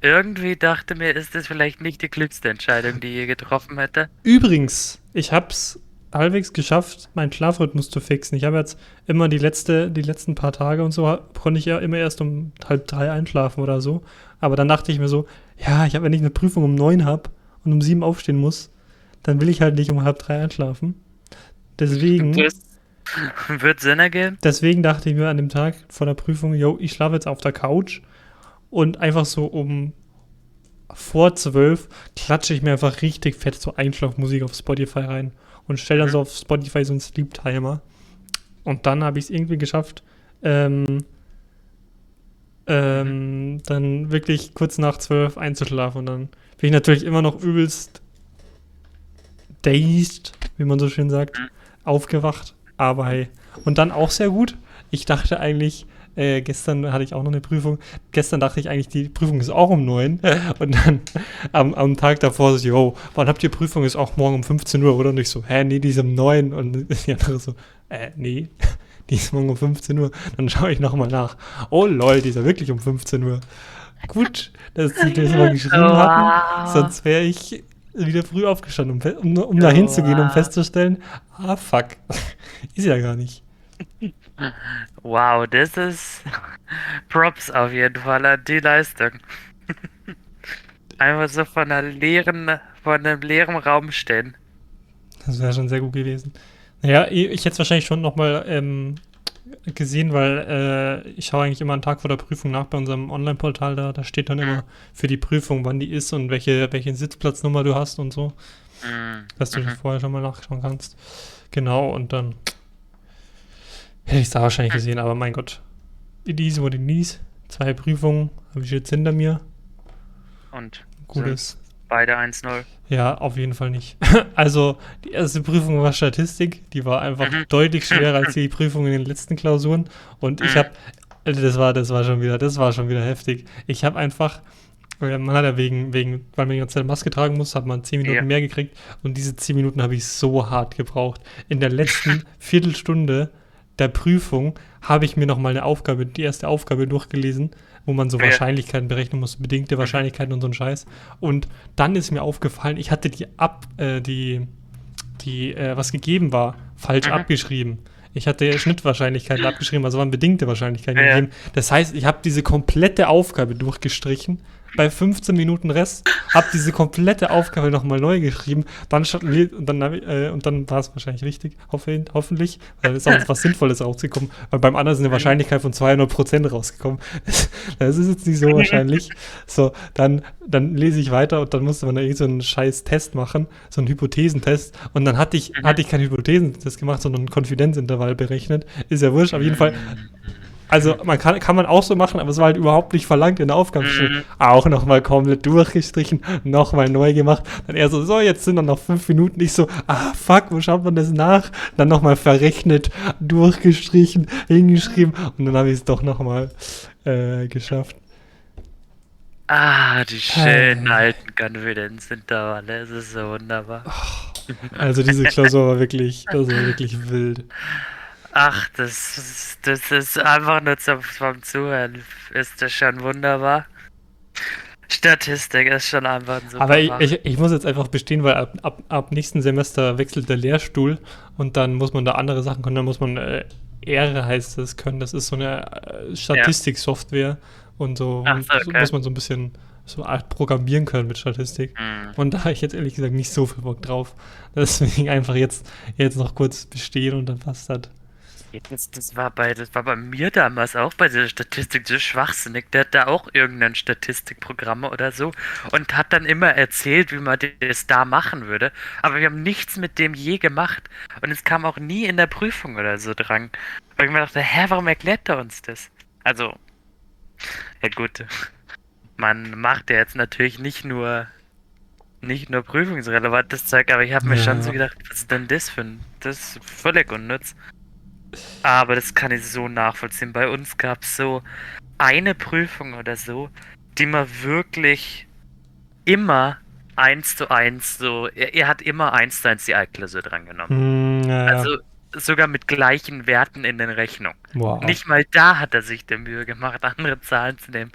Irgendwie dachte mir, ist das vielleicht nicht die klügste Entscheidung, die ich je getroffen hätte. Übrigens, ich hab's halbwegs geschafft, meinen Schlafrhythmus zu fixen. Ich habe jetzt immer die letzte, die letzten paar Tage und so konnte ich ja immer erst um halb drei einschlafen oder so. Aber dann dachte ich mir so, ja, ich habe, wenn ich eine Prüfung um neun habe und um sieben aufstehen muss, dann will ich halt nicht um halb drei einschlafen. Deswegen, Das wird Sinn ergeben. deswegen dachte ich mir an dem Tag vor der Prüfung, yo, ich schlafe jetzt auf der Couch und einfach so um vor zwölf klatsche ich mir einfach richtig fett so Einschlafmusik auf Spotify rein und stelle dann so auf Spotify so einen Sleep Timer. Und dann habe ich es irgendwie geschafft, ähm, ähm, dann wirklich kurz nach zwölf einzuschlafen. Und dann bin ich natürlich immer noch übelst dazed, wie man so schön sagt. Mhm. aufgewacht, aber hey. Und dann auch sehr gut. Ich dachte eigentlich, äh, gestern hatte ich auch noch eine Prüfung. Gestern dachte ich eigentlich, die Prüfung ist auch um 9. Und dann am, am Tag davor so, yo, wann habt ihr Prüfung? Ist auch morgen um 15 Uhr, oder? Und ich so, hä, nee, die ist um 9. Und die andere so, äh, nee, die ist morgen um 15 Uhr. Dann schaue ich nochmal nach. Oh lol, die ist ja wirklich um 15 Uhr. Gut, dass die das mal geschrieben Wow. hatten. Sonst wäre ich wieder früh aufgestanden, um, um, um da hinzugehen, um festzustellen, ah fuck, ist ja gar nicht. Wow, das ist Props auf jeden Fall an die Leistung. Einfach so von einer leeren, von einem leeren Raum stehen. Das wäre schon sehr gut gewesen. Naja, ich hätte es wahrscheinlich schon nochmal ähm, gesehen, weil äh, ich schaue eigentlich immer einen Tag vor der Prüfung nach bei unserem Online-Portal. Da, da steht dann immer für die Prüfung, wann die ist und welche, welche Sitzplatznummer du hast und so, Mm, dass du mhm. vorher schon mal nachschauen kannst. Genau, und dann hätte ich es da wahrscheinlich gesehen, aber mein Gott. What it is. Zwei Prüfungen habe ich jetzt hinter mir. Und Gutes. beide 1-0. Ja, auf jeden Fall nicht. Also, die erste Prüfung war Statistik. Die war einfach Mhm. deutlich schwerer als die Prüfung in den letzten Klausuren. Und ich Mhm. habe, das war, das war schon wieder, das war schon wieder heftig. Ich habe einfach, äh, man hat ja wegen, wegen, weil man die ganze Zeit Maske tragen muss, hat man 10 Minuten Ja. mehr gekriegt. Und diese 10 Minuten habe ich so hart gebraucht. In der letzten Viertelstunde der Prüfung habe ich mir noch mal eine Aufgabe, die erste Aufgabe durchgelesen, wo man so Ja. Wahrscheinlichkeiten berechnen muss, bedingte Wahrscheinlichkeiten und so ein Scheiß. Und dann ist mir aufgefallen, ich hatte die ab, äh, die, die, äh, was gegeben war, falsch Mhm. abgeschrieben. Ich hatte Schnittwahrscheinlichkeiten abgeschrieben, also waren bedingte Wahrscheinlichkeiten Ja. gegeben. Das heißt, ich habe diese komplette Aufgabe durchgestrichen. Bei 15 Minuten Rest habe diese komplette Aufgabe nochmal neu geschrieben. Dann und dann, äh, und dann war es wahrscheinlich richtig, hoffe, hoffentlich. Weil es ist auch was Sinnvolles rausgekommen. Weil beim anderen ist eine Wahrscheinlichkeit von 200% rausgekommen. Das ist jetzt nicht so wahrscheinlich. So, dann, dann lese ich weiter und dann musste man da irgend so einen scheiß Test machen, so einen Hypothesentest. Und dann hatte ich, Mhm. hatte ich keinen Hypothesentest gemacht, sondern einen Konfidenzintervall berechnet. Ist ja wurscht, auf jeden Fall. Also man kann, kann man auch so machen, aber es war halt überhaupt nicht verlangt in der Aufgabenstellung. Mhm. Auch nochmal komplett durchgestrichen, nochmal neu gemacht. Dann er so, so, jetzt sind dann noch fünf Minuten. Ich so, ah fuck, wo schaut man das nach? Dann nochmal verrechnet, durchgestrichen, hingeschrieben und dann habe ich es doch nochmal äh, geschafft. Ah, die schönen Äh. alten Confidence-Intervalle. Es ist so wunderbar. Also diese Klausur war wirklich, das war wirklich wild. Ach, das, ist- das ist einfach nur zum, vom Zuhören. Ist das schon wunderbar. Statistik ist schon einfach ein super Aber ich, ich, ich muss jetzt einfach bestehen, weil ab, ab, ab nächsten Semester wechselt der Lehrstuhl und dann muss man da andere Sachen können. Dann muss man äh, R heißt es können. Das ist so eine äh, Statistiksoftware und so, Ach und so, okay. muss man so ein bisschen so Art programmieren können mit Statistik. Hm. Und da habe ich jetzt ehrlich gesagt nicht so viel Bock drauf. Deswegen einfach jetzt, jetzt noch kurz bestehen und dann passt das. Das, das, war bei, das war bei mir damals auch bei dieser Statistik so schwachsinnig. Der hat da auch irgendein Statistikprogramm oder so und hat dann immer erzählt, wie man das da machen würde. Aber wir haben nichts mit dem je gemacht. Und es kam auch nie in der Prüfung oder so dran. Weil ich mir dachte, hä, warum erklärt er uns das? Also, ja gut. Man macht ja jetzt natürlich nicht nur nicht nur prüfungsrelevantes Zeug, aber ich habe mir Ja. schon so gedacht, was ist denn das für ein. Das ist völlig unnütz. Aber das kann ich so nachvollziehen. Bei uns gab es so eine Prüfung oder so, die man wirklich immer eins zu eins so. Er, er hat immer eins zu eins die Altklausur drangenommen. Hm, ja, ja. Also sogar mit gleichen Werten in den Rechnungen. wow. Nicht mal da hat er sich die Mühe gemacht, andere Zahlen zu nehmen.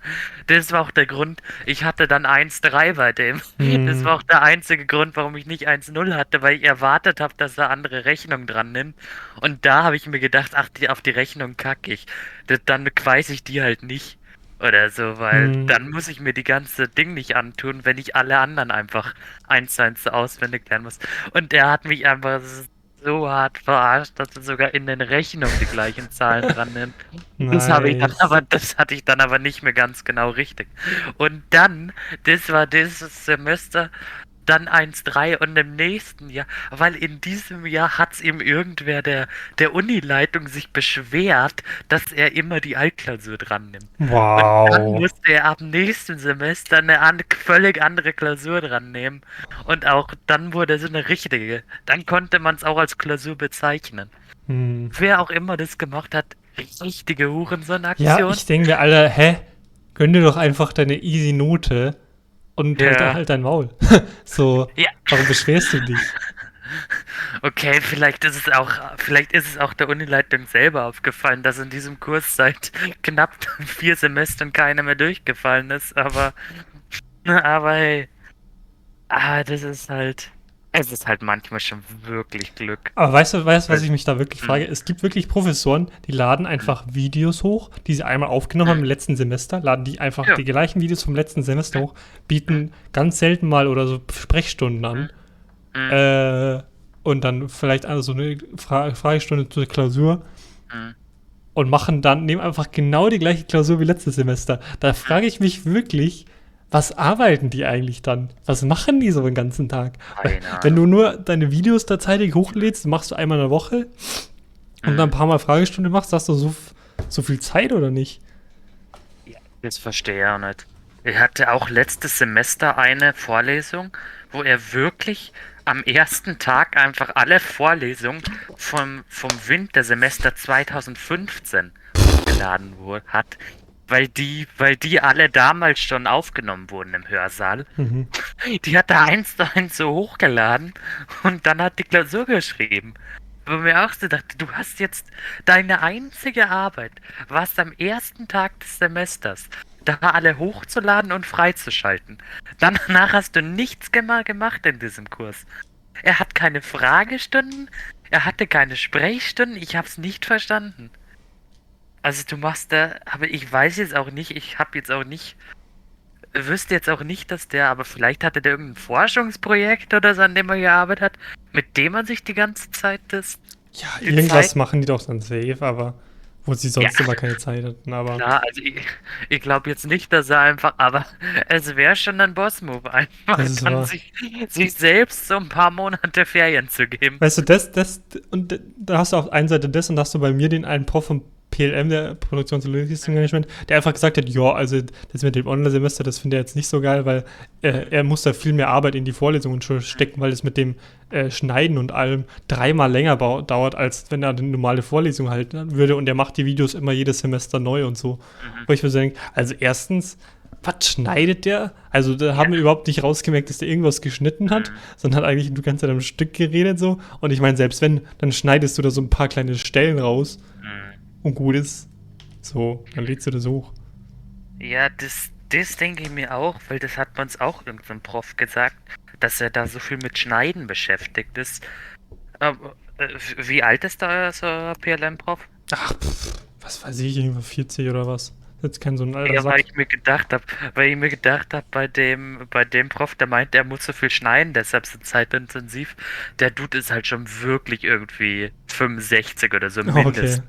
Das war auch der Grund, ich hatte dann 1,3 bei dem. Mhm. Das war auch der einzige Grund, warum ich nicht 1,0 hatte, weil ich erwartet habe, dass er andere Rechnungen dran nimmt. Und da habe ich mir gedacht, ach, die, auf die Rechnung kacke ich. Das, dann weiß ich die halt nicht. Oder so, weil Mhm. dann muss ich mir die ganze Ding nicht antun, wenn ich alle anderen einfach eins zu eins so auswendig lernen muss. Und er hat mich einfach so hart verarscht, dass er sogar in den Rechnungen die gleichen Zahlen dran nimmt. Das habe ich dann Nice. aber, das hatte ich dann aber nicht mehr ganz genau richtig. Und dann, das war dieses Semester, dann 1,3 und im nächsten Jahr, weil in diesem Jahr hat es ihm irgendwer der, der Unileitung sich beschwert, dass er immer die Altklausur dran nimmt. Wow. Und dann musste er ab nächsten Semester eine an, völlig andere Klausur dran nehmen. Und auch dann wurde so eine richtige. Dann konnte man es auch als Klausur bezeichnen. Hm. Wer auch immer das gemacht hat, richtige Hurensohn-Aktion. Ja, ich denke mir, Alter, hä? Gönn dir doch einfach deine easy Note und Ja. halt, halt dein Maul. so, Ja. warum beschwerst du dich? Okay, vielleicht ist es auch, vielleicht ist es auch der Unileitung selber aufgefallen, dass in diesem Kurs seit knapp vier Semestern keiner mehr durchgefallen ist, aber, aber hey, ah, das ist halt, es ist halt manchmal schon wirklich Glück. Aber weißt du, weißt, du, was ich mich da wirklich Hm. frage? Es gibt wirklich Professoren, die laden einfach Videos hoch, die sie einmal aufgenommen haben im letzten Semester, laden die einfach Ja. die gleichen Videos vom letzten Semester hoch, bieten ganz selten mal oder so Sprechstunden an. Mhm. Äh, und dann vielleicht also so eine Fra Fragestunde zur Klausur Mhm. und machen dann, nehmen einfach genau die gleiche Klausur wie letztes Semester. Da frage ich mich wirklich, was arbeiten die eigentlich dann? Was machen die so den ganzen Tag? Wenn du nur deine Videos da zeitig hochlädst, machst du einmal in der Woche und Mhm. dann ein paar Mal Fragestunde machst, hast du so, so viel Zeit oder nicht? Das verstehe ich auch nicht. Ich hatte auch letztes Semester eine Vorlesung, wo er wirklich am ersten Tag einfach alle Vorlesungen vom, vom Wintersemester 2015 hochgeladen wurde, hat, weil die, weil die alle damals schon aufgenommen wurden im Hörsaal. Mhm. Die hat er eins zu eins so hochgeladen und dann hat die Klausur geschrieben. Wo mir auch so dachte, du hast jetzt deine einzige Arbeit, was am ersten Tag des Semesters, da alle hochzuladen und freizuschalten. Danach hast du nichts gema gemacht in diesem Kurs. Er hat keine Fragestunden, er hatte keine Sprechstunden, ich hab's nicht verstanden. Also du machst da, aber ich weiß jetzt auch nicht, ich hab jetzt auch nicht wüsste jetzt auch nicht, dass der, aber vielleicht hatte der irgendein Forschungsprojekt oder so, an dem er gearbeitet hat, mit dem man sich die ganze Zeit das. Ja, irgendwas Zeit- machen die doch dann safe, aber wo sie sonst Ja. immer keine Zeit hatten. Aber Klar, also ich, ich glaube jetzt nicht, dass er einfach, aber es wäre schon ein Boss-Move, einfach dann sich, sich selbst so ein paar Monate Ferien zu geben. weißt du, das, das, und da hast du auf einer Seite das und da hast du bei mir den einen Prof vom PLM, der Produktions- und Logistikmanagement, der einfach gesagt hat, ja, also das mit dem Online-Semester, das finde er jetzt nicht so geil, weil äh, er muss da viel mehr Arbeit in die Vorlesungen schon stecken, weil das mit dem äh, Schneiden und allem dreimal länger dauert, als wenn er eine normale Vorlesung halten würde und er macht die Videos immer jedes Semester neu und so. Wo ich mir so denke, also erstens, was schneidet der? Also da haben wir überhaupt nicht rausgemerkt, dass der irgendwas geschnitten hat, sondern hat eigentlich du ganze Zeit am Stück geredet so. Und ich meine, selbst wenn, dann schneidest du da so ein paar kleine Stellen raus Mhm. Und gut ist. So, dann lädst du das hoch. Ja, das, das denke ich mir auch, weil das hat uns auch irgendein Prof gesagt, dass er da so viel mit Schneiden beschäftigt ist. Aber, äh, wie alt ist da euer so PLM-Prof? Ach, pff, was weiß ich, irgendwo 40 oder was. Jetzt kein so ein alter Ja, weil Sack. ich mir gedacht habe, weil ich mir gedacht habe, bei dem, bei dem Prof, der meint, er muss so viel schneiden, deshalb so zeitintensiv. Der Dude ist halt schon wirklich irgendwie 65 oder so Oh, okay.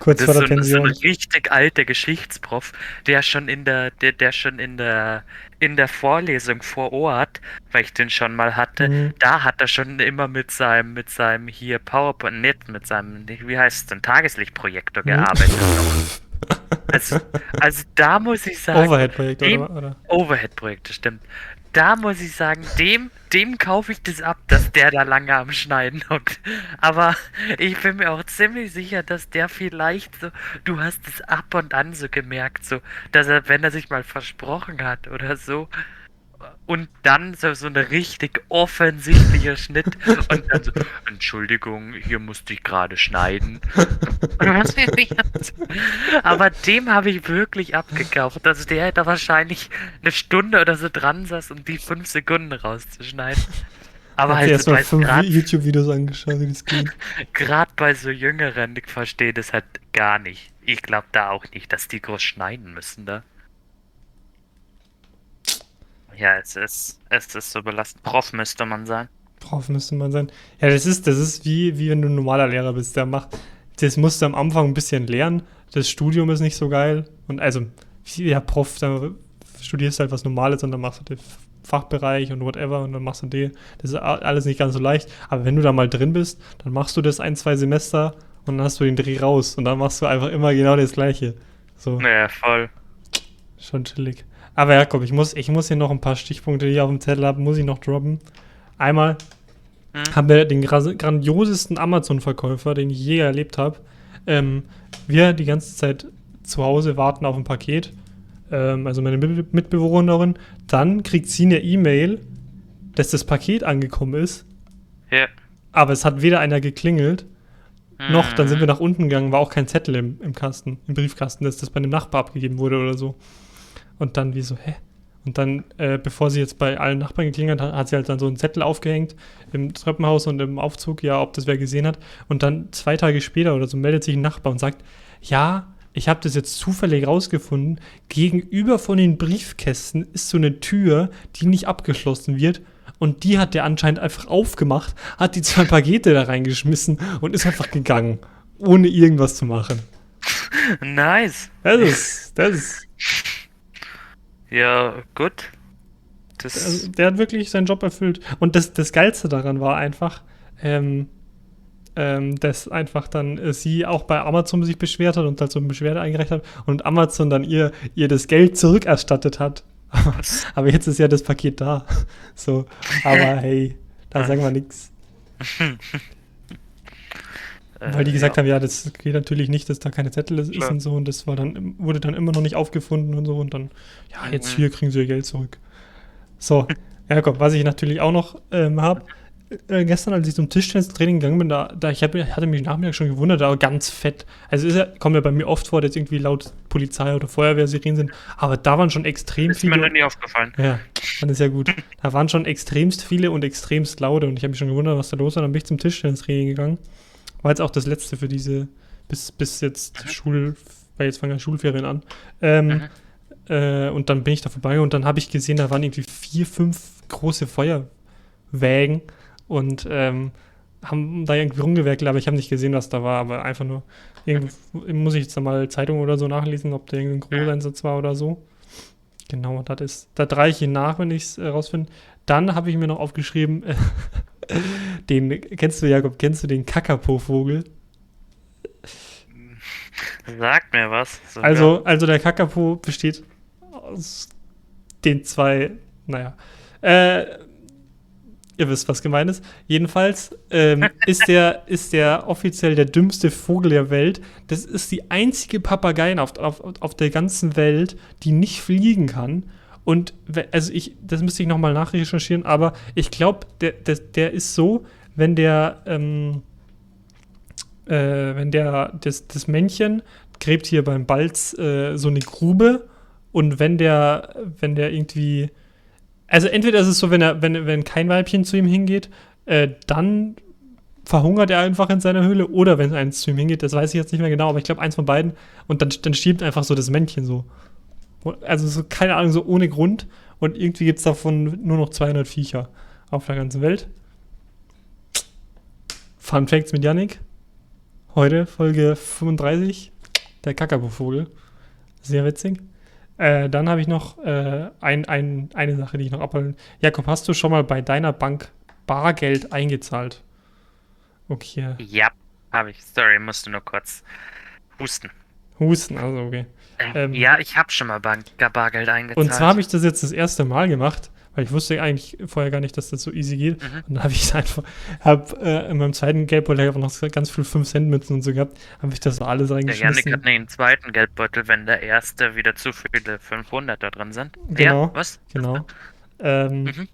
Kurz Das vor ist der so, ein- so ein Pension. richtig alter Geschichtsprof, der schon in der, der, der schon in der, in der Vorlesung vor Ort, weil ich den schon mal hatte, Mhm. da hat er schon immer mit seinem, mit seinem hier PowerPoint, nicht mit seinem, wie heißt es denn, Tageslichtprojektor Mhm. gearbeitet. Also, also da muss ich sagen, Overhead-Projekt dem- oder, oder? Overhead-Projekte, stimmt. Da muss ich sagen, dem, dem kaufe ich das ab, dass der da lange am Schneiden hockt. Aber ich bin mir auch ziemlich sicher, dass der vielleicht so, du hast es ab und an so gemerkt, so, dass er, wenn er sich mal versprochen hat oder so, und dann so, so ein richtig offensichtlicher Schnitt und dann so, Entschuldigung, hier musste ich gerade schneiden. Aber dem habe ich wirklich abgekauft. Also der hätte wahrscheinlich eine Stunde oder so dran saß, um die fünf Sekunden rauszuschneiden. Aber Hat halt so erstmal fünf gerade YouTube-Videos angeschaut, wie das geht. grad bei so Jüngeren, ich verstehe das halt gar nicht. Ich glaube da auch nicht, dass die groß schneiden müssen da. Ja, es ist, es ist so belastend. Prof müsste man sein. Prof müsste man sein. Ja, das ist, das ist wie, wie wenn du ein normaler Lehrer bist. Der macht, das musst du am Anfang ein bisschen lernen. Das Studium ist nicht so geil. Und also, ja, Prof, da studierst halt was Normales und dann machst du das Fachbereich und whatever und dann machst du die. Das ist alles nicht ganz so leicht. Aber wenn du da mal drin bist, dann machst du das ein, zwei Semester und dann hast du den Dreh raus und dann machst du einfach immer genau das Gleiche. So. Ja, voll. Schon chillig. Aber Jakob, ich muss, ich muss hier noch ein paar Stichpunkte, die ich auf dem Zettel habe, muss ich noch droppen. Einmal hm? haben wir den grandiosesten Amazon-Verkäufer, den ich je erlebt habe. Ähm, wir die ganze Zeit zu Hause warten auf ein Paket. Ähm, also meine Mitbewohnerin. Dann kriegt sie eine E-Mail, dass das Paket angekommen ist. Ja. Aber es hat weder einer geklingelt, mhm. noch dann sind wir nach unten gegangen, war auch kein Zettel im, im Kasten, im Briefkasten, dass das bei einem Nachbar abgegeben wurde oder so. Und dann wie so, hä? Und dann, äh, bevor sie jetzt bei allen Nachbarn geklingelt hat, hat sie halt dann so einen Zettel aufgehängt im Treppenhaus und im Aufzug, ja, ob das wer gesehen hat. Und dann zwei Tage später oder so meldet sich ein Nachbar und sagt, ja, ich habe das jetzt zufällig rausgefunden. Gegenüber von den Briefkästen ist so eine Tür, die nicht abgeschlossen wird. Und die hat der anscheinend einfach aufgemacht, hat die zwei Pakete da reingeschmissen und ist einfach gegangen, ohne irgendwas zu machen. Nice. Das ist, das ist. Ja, gut. Das also, der hat wirklich seinen Job erfüllt. Und das, das Geilste daran war einfach, ähm, ähm, dass einfach dann äh, sie auch bei Amazon sich beschwert hat und halt so eine Beschwerde eingereicht hat und Amazon dann ihr, ihr das Geld zurückerstattet hat. aber jetzt ist ja das Paket da. So, aber hey, da sagen wir nichts. Weil die gesagt ja. haben, ja, das geht natürlich nicht, dass da keine Zettel ist Klar. und so und das war dann, wurde dann immer noch nicht aufgefunden und so und dann, ja, jetzt hier kriegen sie ihr Geld zurück. So, ja komm, was ich natürlich auch noch ähm, habe, äh, gestern, als ich zum Tischtennis-Training gegangen bin, da, da ich hab, hatte mich nachmittag schon gewundert, aber ganz fett. Also ja, kommt ja bei mir oft vor, dass irgendwie laut Polizei oder Feuerwehr-Sirenen sind, aber da waren schon extrem ist viele. Ist mir noch nie aufgefallen. Ja, dann ist ja gut. da waren schon extremst viele und extremst laute und ich habe mich schon gewundert, was da los war. Dann bin ich zum Tischtennis-Training gegangen. War jetzt auch das letzte für diese, bis, bis jetzt mhm. Schul, weil jetzt fangen ja Schulferien an. Ähm, mhm. äh, und dann bin ich da vorbei und dann habe ich gesehen, da waren irgendwie vier, fünf große Feuerwägen und ähm, haben da irgendwie rumgewerkelt, aber ich habe nicht gesehen, was da war, aber einfach nur, muss ich jetzt mal Zeitung oder so nachlesen, ob der irgendein Großeinsatz war oder so. Genau, das ist, da drehe ich ihn nach, wenn ich es herausfinde. Dann habe ich mir noch aufgeschrieben, den, kennst du, Jakob, kennst du den Kakapo-Vogel? Sagt mir was. Sogar. Also, also der Kakapo besteht aus den zwei, naja, äh, Ihr wisst, was gemeint ist. Jedenfalls ähm, ist, der, ist der offiziell der dümmste Vogel der Welt. Das ist die einzige Papageien auf, auf, auf der ganzen Welt, die nicht fliegen kann. Und also ich, das müsste ich nochmal nachrecherchieren, aber ich glaube, der, der, der ist so, wenn der, ähm, äh, wenn der, das, das Männchen gräbt hier beim Balz äh, so eine Grube und wenn der, wenn der irgendwie also entweder ist es so, wenn er, wenn, wenn kein Weibchen zu ihm hingeht, äh, dann verhungert er einfach in seiner Höhle oder wenn eins zu ihm hingeht, das weiß ich jetzt nicht mehr genau, aber ich glaube eins von beiden und dann, dann stirbt einfach so das Männchen so. Also so, keine Ahnung, so ohne Grund und irgendwie gibt es davon nur noch 200 Viecher auf der ganzen Welt. Fun Facts mit Yannick. Heute Folge 35, der Kakabo-Vogel. Sehr witzig. Äh, dann habe ich noch äh, ein, ein, eine Sache, die ich noch abholen. Jakob, hast du schon mal bei deiner Bank Bargeld eingezahlt? Okay. Ja, habe ich. Sorry, musste nur kurz husten. Husten, also okay. Ähm, ähm, ja, ich habe schon mal Bar Bargeld eingezahlt. Und zwar habe ich das jetzt das erste Mal gemacht weil ich wusste eigentlich vorher gar nicht, dass das so easy geht. Mhm. Und dann habe ich es einfach, habe äh, in meinem zweiten Geldbeutel einfach noch ganz viel 5-Cent-Münzen und so gehabt, habe ich das alles reingeschmissen. Der Janik hat einen zweiten Geldbeutel, wenn der erste wieder zu viele 500 da drin sind. Genau. Ja, was? Genau. Ähm, mhm.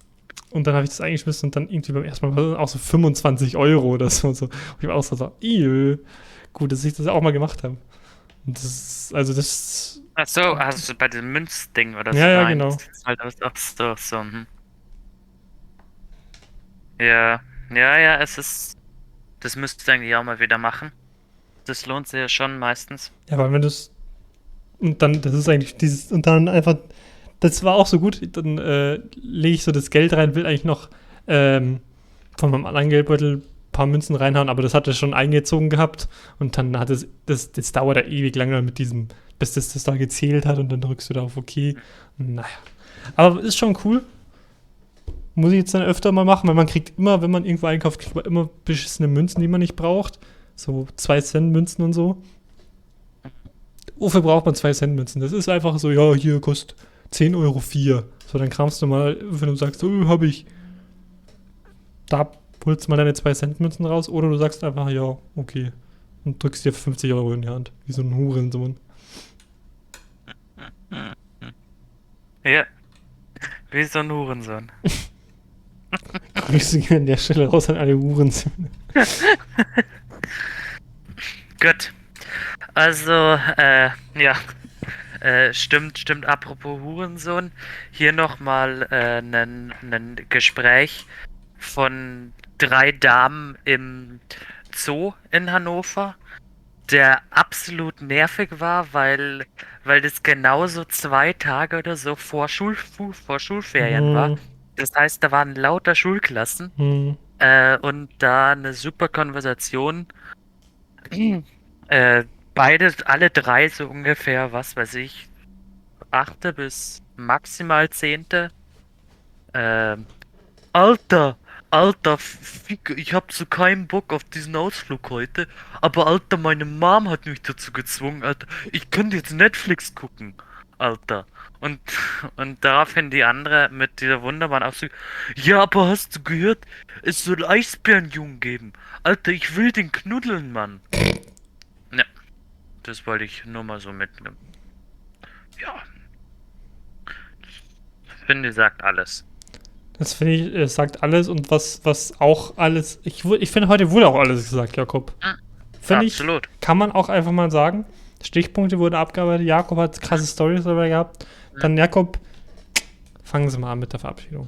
Und dann habe ich das eingeschmissen und dann irgendwie beim ersten Mal auch so 25 Euro oder so. Und, so. und ich war auch so, so gut, dass ich das auch mal gemacht habe. Das, also das Ach so, du bei dem Münzding oder so? Ja, ja, genau. Halt auch so, so, hm. Ja, ja, ja, es ist. Das müsstest du eigentlich auch mal wieder machen. Das lohnt sich ja schon meistens. Ja, weil wenn du es. Und dann, das ist eigentlich dieses. Und dann einfach. Das war auch so gut. Dann äh, lege ich so das Geld rein, will eigentlich noch ähm, von meinem anderen Geldbeutel paar Münzen reinhauen, aber das hat er schon eingezogen gehabt. Und dann hat es. Das, das dauert da ewig lange mit diesem bis das, das da gezählt hat und dann drückst du da auf OK. Naja. Aber ist schon cool. Muss ich jetzt dann öfter mal machen, weil man kriegt immer, wenn man irgendwo einkauft, kriegt man immer beschissene Münzen, die man nicht braucht. So 2 Cent Münzen und so. Wofür braucht man 2 Cent Münzen? Das ist einfach so, ja, hier kostet 10 Euro 4. So, dann kramst du mal, wenn du sagst, oh, hab ich. Da holst mal deine 2 Cent Münzen raus oder du sagst einfach, ja, okay. Und drückst dir 50 Euro in die Hand. Wie so ein Hurensohn. Ja. Wie so ein Hurensohn. Grüße an der Stelle raus an alle Hurensöhne. Gut. Also, äh, ja. Äh, stimmt, stimmt, apropos Hurensohn. Hier nochmal äh, ein Gespräch von drei Damen im Zoo in Hannover, der absolut nervig war, weil, weil das genauso zwei Tage oder so vor, Schul vor Schulferien Mhm. war. Das heißt, da waren lauter Schulklassen Hm. äh, und da eine super Konversation. äh, beide, alle drei so ungefähr, was weiß ich, achte bis maximal zehnte. Ähm, Alter, Alter, ich hab so keinen Bock auf diesen Ausflug heute. Aber Alter, meine Mom hat mich dazu gezwungen, Alter. Ich könnte jetzt Netflix gucken, Alter. Und, und daraufhin die andere mit dieser wunderbaren Ausdruck. Ja, aber hast du gehört, es soll Eisbärenjungen geben. Alter, ich will den knuddeln, Mann. Ja, das wollte ich nur mal so mitnehmen. Ja. Ich finde, sagt alles. Das finde ich, es sagt alles und was, was auch alles. Ich, ich finde, heute wurde auch alles gesagt, Jakob. Mhm. Finde ich, Absolut. kann man auch einfach mal sagen. Stichpunkte wurden abgearbeitet. Jakob hat krasse Stories dabei gehabt. Dann, Jakob, fangen Sie mal an mit der Verabschiedung.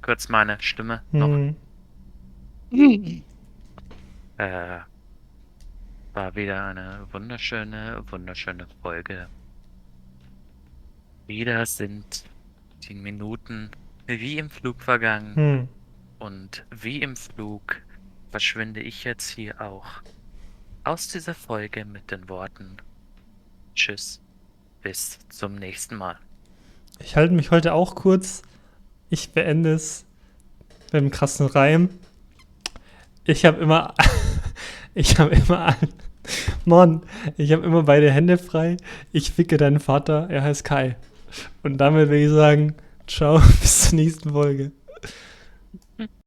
Kurz meine Stimme noch. Hm. Äh, war wieder eine wunderschöne, wunderschöne Folge. Wieder sind die Minuten wie im Flug vergangen Hm. und wie im Flug verschwinde ich jetzt hier auch aus dieser Folge mit den Worten Tschüss, bis zum nächsten Mal. Ich halte mich heute auch kurz. Ich beende es mit einem krassen Reim. Ich habe immer, ich habe immer, an, Mann, ich habe immer beide Hände frei. Ich ficke deinen Vater, er heißt Kai. Und damit will ich sagen, ciao, bis zur nächsten Folge.